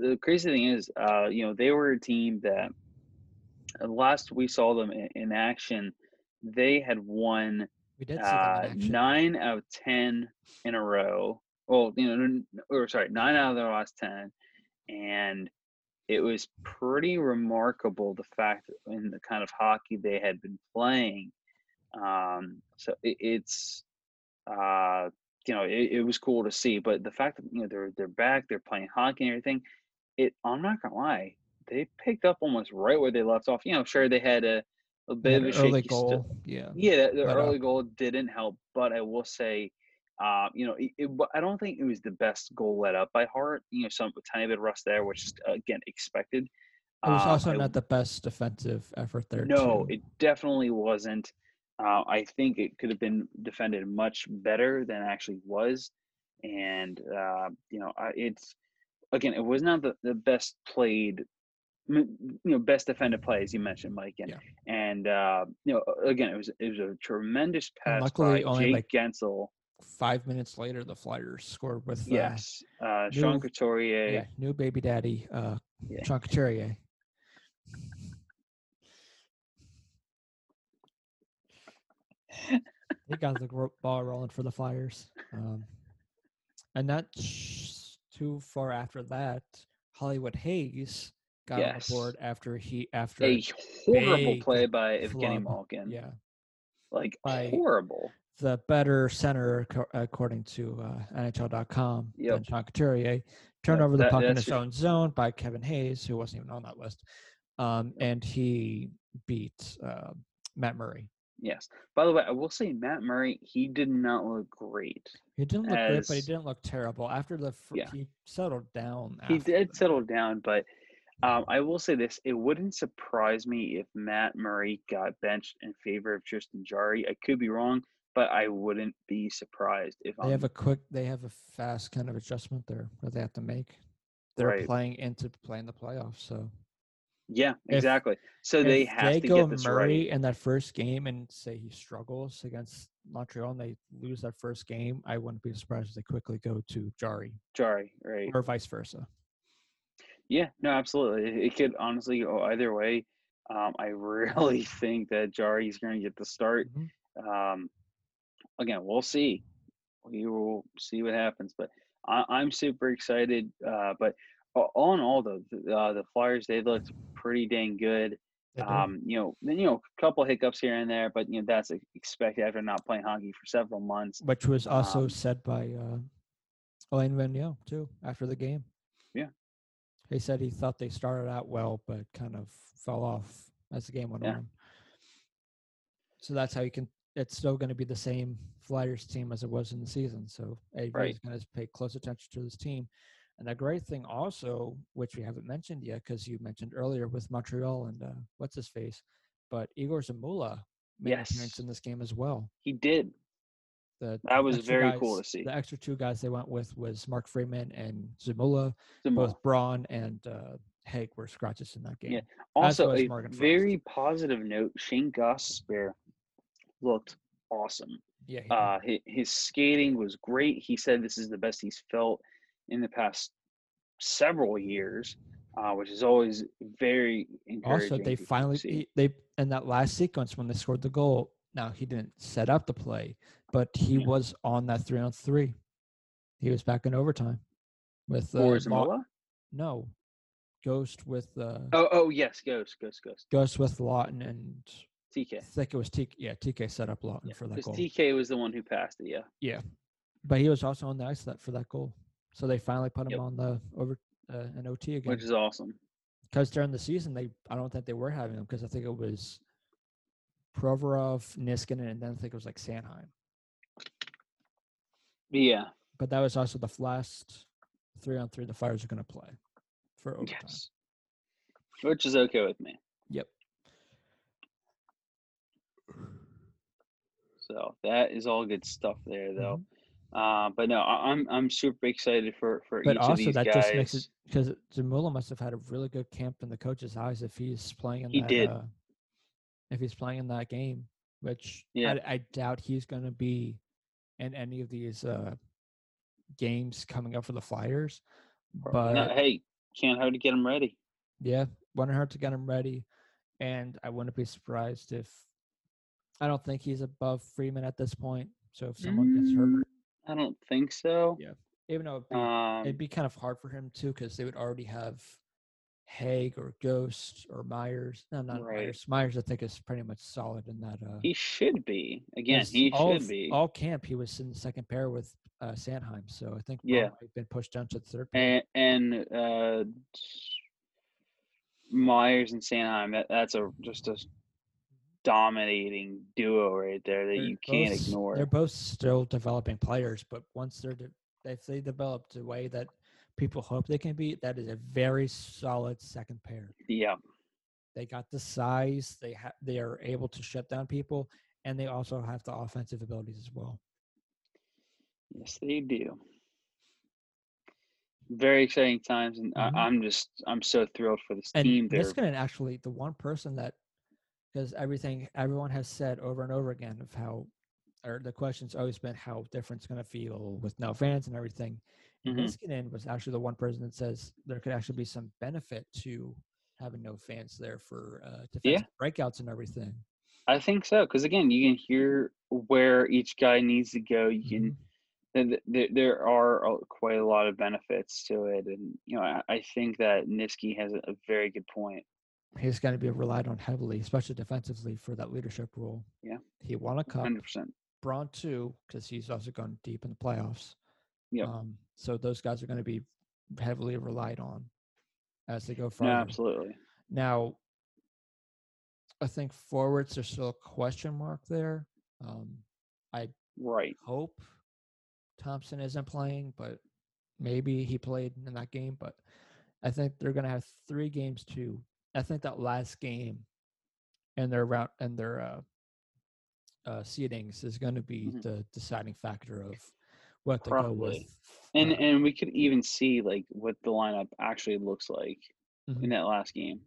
the crazy thing is, uh, you know, they were a team that uh, last we saw them in, in action, they had won We did see uh, nine out of ten in a row. Well, you know, or sorry, nine out of their last ten, and it was pretty remarkable the fact in the kind of hockey they had been playing. Um, so it, it's, uh, you know, it, it was cool to see. But the fact that you know they're they're back, they're playing hockey and everything. It, I'm not gonna lie, they picked up almost right where they left off. You know, sure they had a a bit had of a early st- goal. yeah. yeah, the But, uh, early goal didn't help, but I will say, uh, you know, it, it, I don't think it was the best goal let up by Hart. You know, some a tiny bit of rust there, which is again expected. It was Um, also I- not the best defensive effort there. no, too. it definitely wasn't. Uh, I think it could have been defended much better than it actually was, and uh, you know, it's again, it was not the, the best played, you know, best defended play as you mentioned, Mike, and Yeah. and uh, you know, again, it was it was a tremendous pass luckily by only, Jake like, Guentzel. Five minutes later, the Flyers scored with uh, Yes, uh, Sean new- Couturier. yeah, new baby daddy, uh, Yeah. Sean Couturier. He got the ball rolling for the Flyers. Um, and not too far after that, Hollywood Hayes got Yes. on the board after he after A horrible play by Evgeny. Malkin. yeah like by- horrible. the better center, according to uh, NHL.com, Yep. than Sean Couturier, turned That- over the that- puck in his own zone by Kevin Hayes, who wasn't even on that list, um, and he beat uh, Matt Murray. Yes. By the way, I will say Matt Murray, he did not look great. He didn't look great, but he didn't look terrible. After the fir- Yeah. he settled down. He did the- settle down, but um, I will say this: it wouldn't surprise me if Matt Murray got benched in favor of Tristan Jarry. I could be wrong, but I wouldn't be surprised if They have um, a quick, they have a fast kind of adjustment there that they have to make. They're Right. playing into playing the playoffs, so yeah, if- exactly. So they if have they to go get this Murray right. in that first game and say he struggles against Montreal and they lose that first game, I wouldn't be surprised if they quickly go to Jarry Jarry, right? or vice versa. Yeah, no, absolutely. It, could honestly go either way. Um, I really think that Jarry is going to get the start. Mhm. Um, again, we'll see. We will see what happens, but I, I'm super excited. Uh, but all in all, though, the, uh, the Flyers they looked pretty dang good. Um, you know, then you know, a couple hiccups here and there, but you know that's expected after not playing hockey for several months. Which was also um, said by uh, Alain Vigneault too after the game. Yeah. He said he thought they started out well, but kind of fell off as the game went Yeah. on. So that's how you can. It's still going to be the same Flyers team as it was in the season. So everybody's Right. going to pay close attention to this team. And the great thing also, which we haven't mentioned yet, because you mentioned earlier with Montreal and uh, what's his face, but Egor Zamula made an appearance Yes. in this game as well. He did. The That was very cool to see. The extra two guys they went with was Mark Friedman and Zamula. Zamora. Both Braun and uh, Hagg were scratches in that game. Yeah. Also, a very positive note: Shane Gosper looked awesome. Yeah. Uh, his, his skating was great. He said this is the best he's felt in the past several years, uh, which is always very encouraging. also they finally they in that last sequence when they scored the goal. Now he didn't set up the play, but he Yeah. was on that three on three. He was back in overtime with uh, Law- no Ghost with uh, Oh, oh yes, Ghost, Ghost, Ghost. Ghost with Laughton and TK. I think it was TK. Yeah, TK set up Laughton for that goal. Because goal. TK was the one who passed it. Yeah. Yeah, but he was also on the ice that for that goal. So they finally put him Yep. on the over uh, an OT again. Which is awesome. Because during the season, they I don't think they were having him because I think it was Provorov, Niskanen, and then I think it was like Sanheim. Yeah. But that was also the last three on three the Flyers are going to play for overtime. Yes. Which is okay with me. Yep. So that is all good stuff there, though. Mhm. Uh, but no, I- I'm I'm super excited for for But each of also these that guys. just makes it because Zamula must have had a really good camp in the coach's eyes if he's playing in He that. did. Uh, if he's playing in that game, which Yeah. I, I doubt he's going to be in any of these uh, games coming up for the Flyers. But no, hey, can't hard to get him ready. Yeah, wouldn't hurt to get him ready, and I wouldn't be surprised if I don't think he's above Friedman at this point. So if someone gets hurt, Mm, I don't think so. Yeah. even though it'd be, Um, it'd be kind of hard for him too, because they would already have Hagg or Ghost or Myers. No, not Right. Myers. Myers, I think, is pretty much solid in that. Uh, he should be. Again, he all should be. All camp, he was in the second pair with uh, Sanheim, so I think Yeah. Been pushed down to the third pair. and and uh, Myers and Sanheim. That that's a just a dominating duo right there that They're you can't both ignore. They're both still developing players, but once they're de- if they develop the way that people hope they can be, that is a very solid second pair. Yeah, They got the size, they ha- they are able to shut down people, and they also have the offensive abilities as well. yes, they do. Very exciting times, and Mhm. I, I'm just I'm so thrilled for this And team. They're Niskanen actually the one person that because everything everyone has said over and over again of how or the question's always been how different it's going to feel with no fans and everything. Mhm. Niskanen was actually the one person that says there could actually be some benefit to having no fans there for uh, defensive breakouts and everything. I think so because again, you can hear where each guy needs to go. You can Mhm. th- th- there, there are quite a lot of benefits to it, and you know I, I think that Niski has a very good point. He's going to be relied on heavily, especially defensively, for that leadership role. Yeah. he won a cup. Hundred percent. Braun too, because he's also gone deep in the playoffs. Yep. Um, so those guys are going to be heavily relied on as they go forward. absolutely. Now, I think forwards there's still a question mark there. Um, I Right. hope Thompson isn't playing, but maybe he played in that game. But I think they're going to have three games to. I think that last game and their route and their uh, uh, seedings is going to be Mhm. the deciding factor of what to go Probably. with. And uh, and we could even see like what the lineup actually looks like Mhm. in that last game.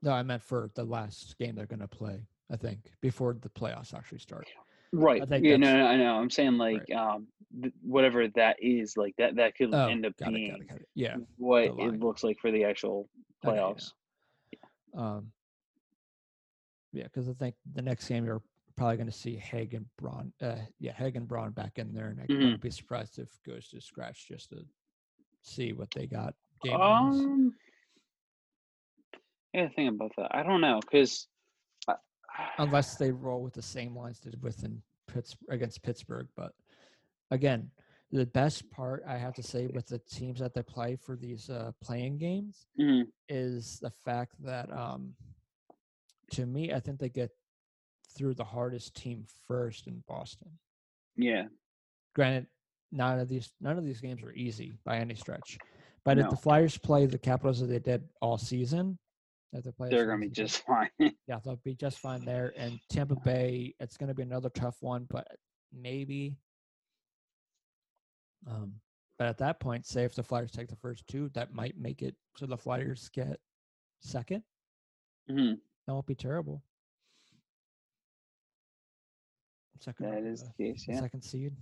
no, I meant for the last game they're going to play. I think before the playoffs actually start. Right. think Yeah, no, no, I know. I'm saying like um th- whatever that is, like that that could Oh, end up it, being it, got it. Yeah. what it looks like for the actual I know, you playoffs. Um, yeah, because I think the next game you're probably going to see Hagg and Braun. Uh, yeah, Hagg and Braun back in there, and I Mhm. wouldn't be surprised if goes to scratch just to see what they got. Game. Um, yeah, think about that. I don't know because unless they roll with the same lines did with in Pitts against Pittsburgh. But again, the best part I have to say with the teams that they play for these uh, playing games Mhm. is the fact that um, to me, I think they get through the hardest team first in Boston. yeah, Granted, none of these none of these games are easy by any stretch. But if the Flyers play the Capitals as they did all season, if they play, they're gonna be they just fine. yeah, they'll be just fine there. And Tampa Bay, it's going to be another tough one, but maybe. Um, but at that point, say if the Flyers take the first two, that might make it so the Flyers get second. hmm That won't be terrible. Second, That uh, the case. Yeah, second seed.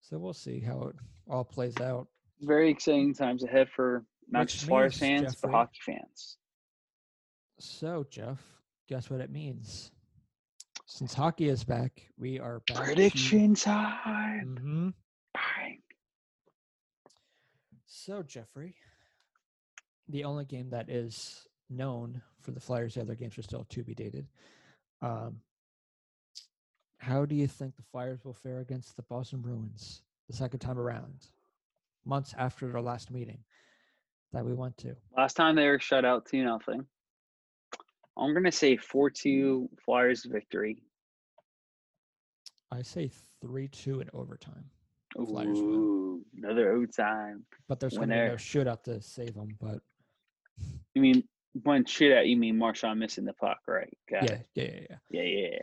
So we'll see how it all plays out. very exciting times ahead for not Which just Flyers fans, but hockey fans. So Jeff, guess what it means? Since hockey is back, we are back. to- Prediction time. Mhm. So, Jeffrey, the only game that is known for the Flyers, the other games are still to be dated. Um, how do you think the Flyers will fare against the Boston Bruins the second time around, months after their last meeting that we went to? Last time they were shut out two nothing. I'm gonna say four two Flyers victory. I say 3 2 in overtime, Flyers win. Another overtime. but there's going to be no shootout to save them. But You mean when shit out? You mean Marchand missing the puck, right? Got yeah, it. yeah, yeah, yeah. Yeah,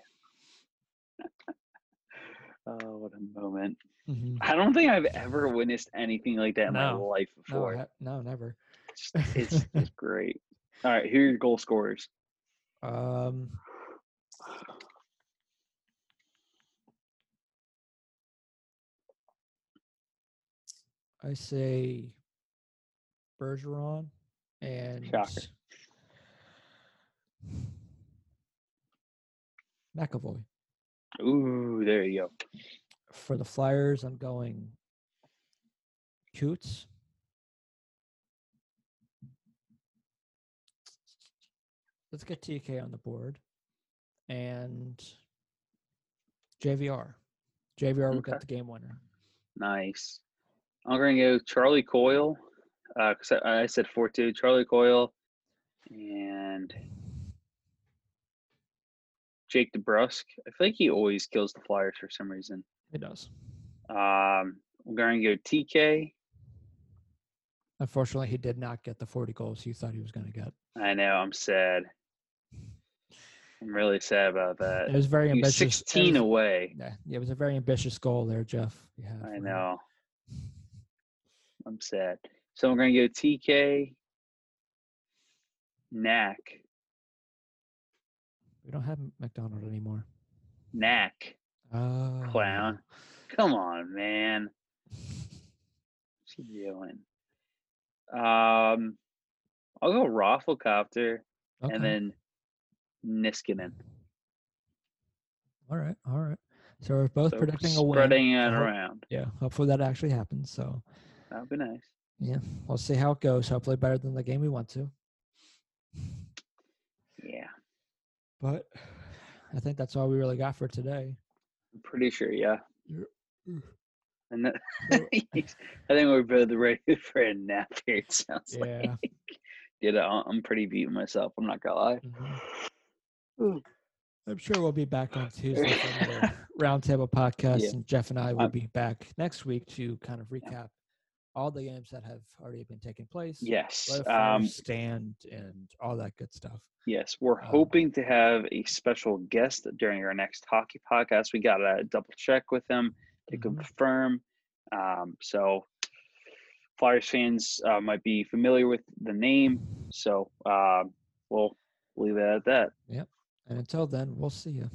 yeah. oh, what a moment! Mhm. I don't think I've ever witnessed anything like that in my life before. he- no, never. It's, it's just great. All right, here are your goal scorers. Um, I say Bergeron and Shocker. McAvoy. Ooh, there you go. For the Flyers, I'm going Coots. Let's get TK on the board. And JVR. JVR will Okay. get the game winner. Nice. I'm gonna go Charlie Coyle. Uh, 'cause I, I said four two. Charlie Coyle and Jake DeBrusk. I feel like he always kills the Flyers for some reason. It does. Um, I'm going to go TK. Unfortunately, he did not get the 40 goals you thought he was going to get. I know. I'm sad. I'm really sad about that. It was very ambitious. it 16 was- away. Yeah, it was a very ambitious goal there, Jeff. Yeah, I know. I'm sad. So going to go TK. Knack. We don't have McDonald anymore. Knack. Oh. Clown. Come on, man. What's he doing? Um, I'll go Rafflecopter Okay. and then Niskanen. all right. All right. So we're both So predicting a win. spreading it around. Yeah. Hopefully that actually happens. So That would be nice. yeah, we'll see how it goes. Hopefully better than the game we went to. Yeah, But I think that's all we really got for today. I'm pretty sure. Yeah. And that, I think we're both ready for a nap here. It sounds Yeah. like. Know, I'm pretty beating myself. I'm not gonna lie. Mhm. I'm sure we'll be back on Tuesday for another roundtable podcast, Yeah. and Jeff and I will I'm- be back next week to kind of recap all the games that have already been taking place. Yes. Let a fire Um, stand and all that good stuff. Yes, we're Um, hoping to have a special guest during our next hockey podcast. We got to double check with them to Mhm. confirm. Um, so, Flyers fans uh, might be familiar with the name. So, uh, we'll leave it at that. Yep. And until then, we'll see you.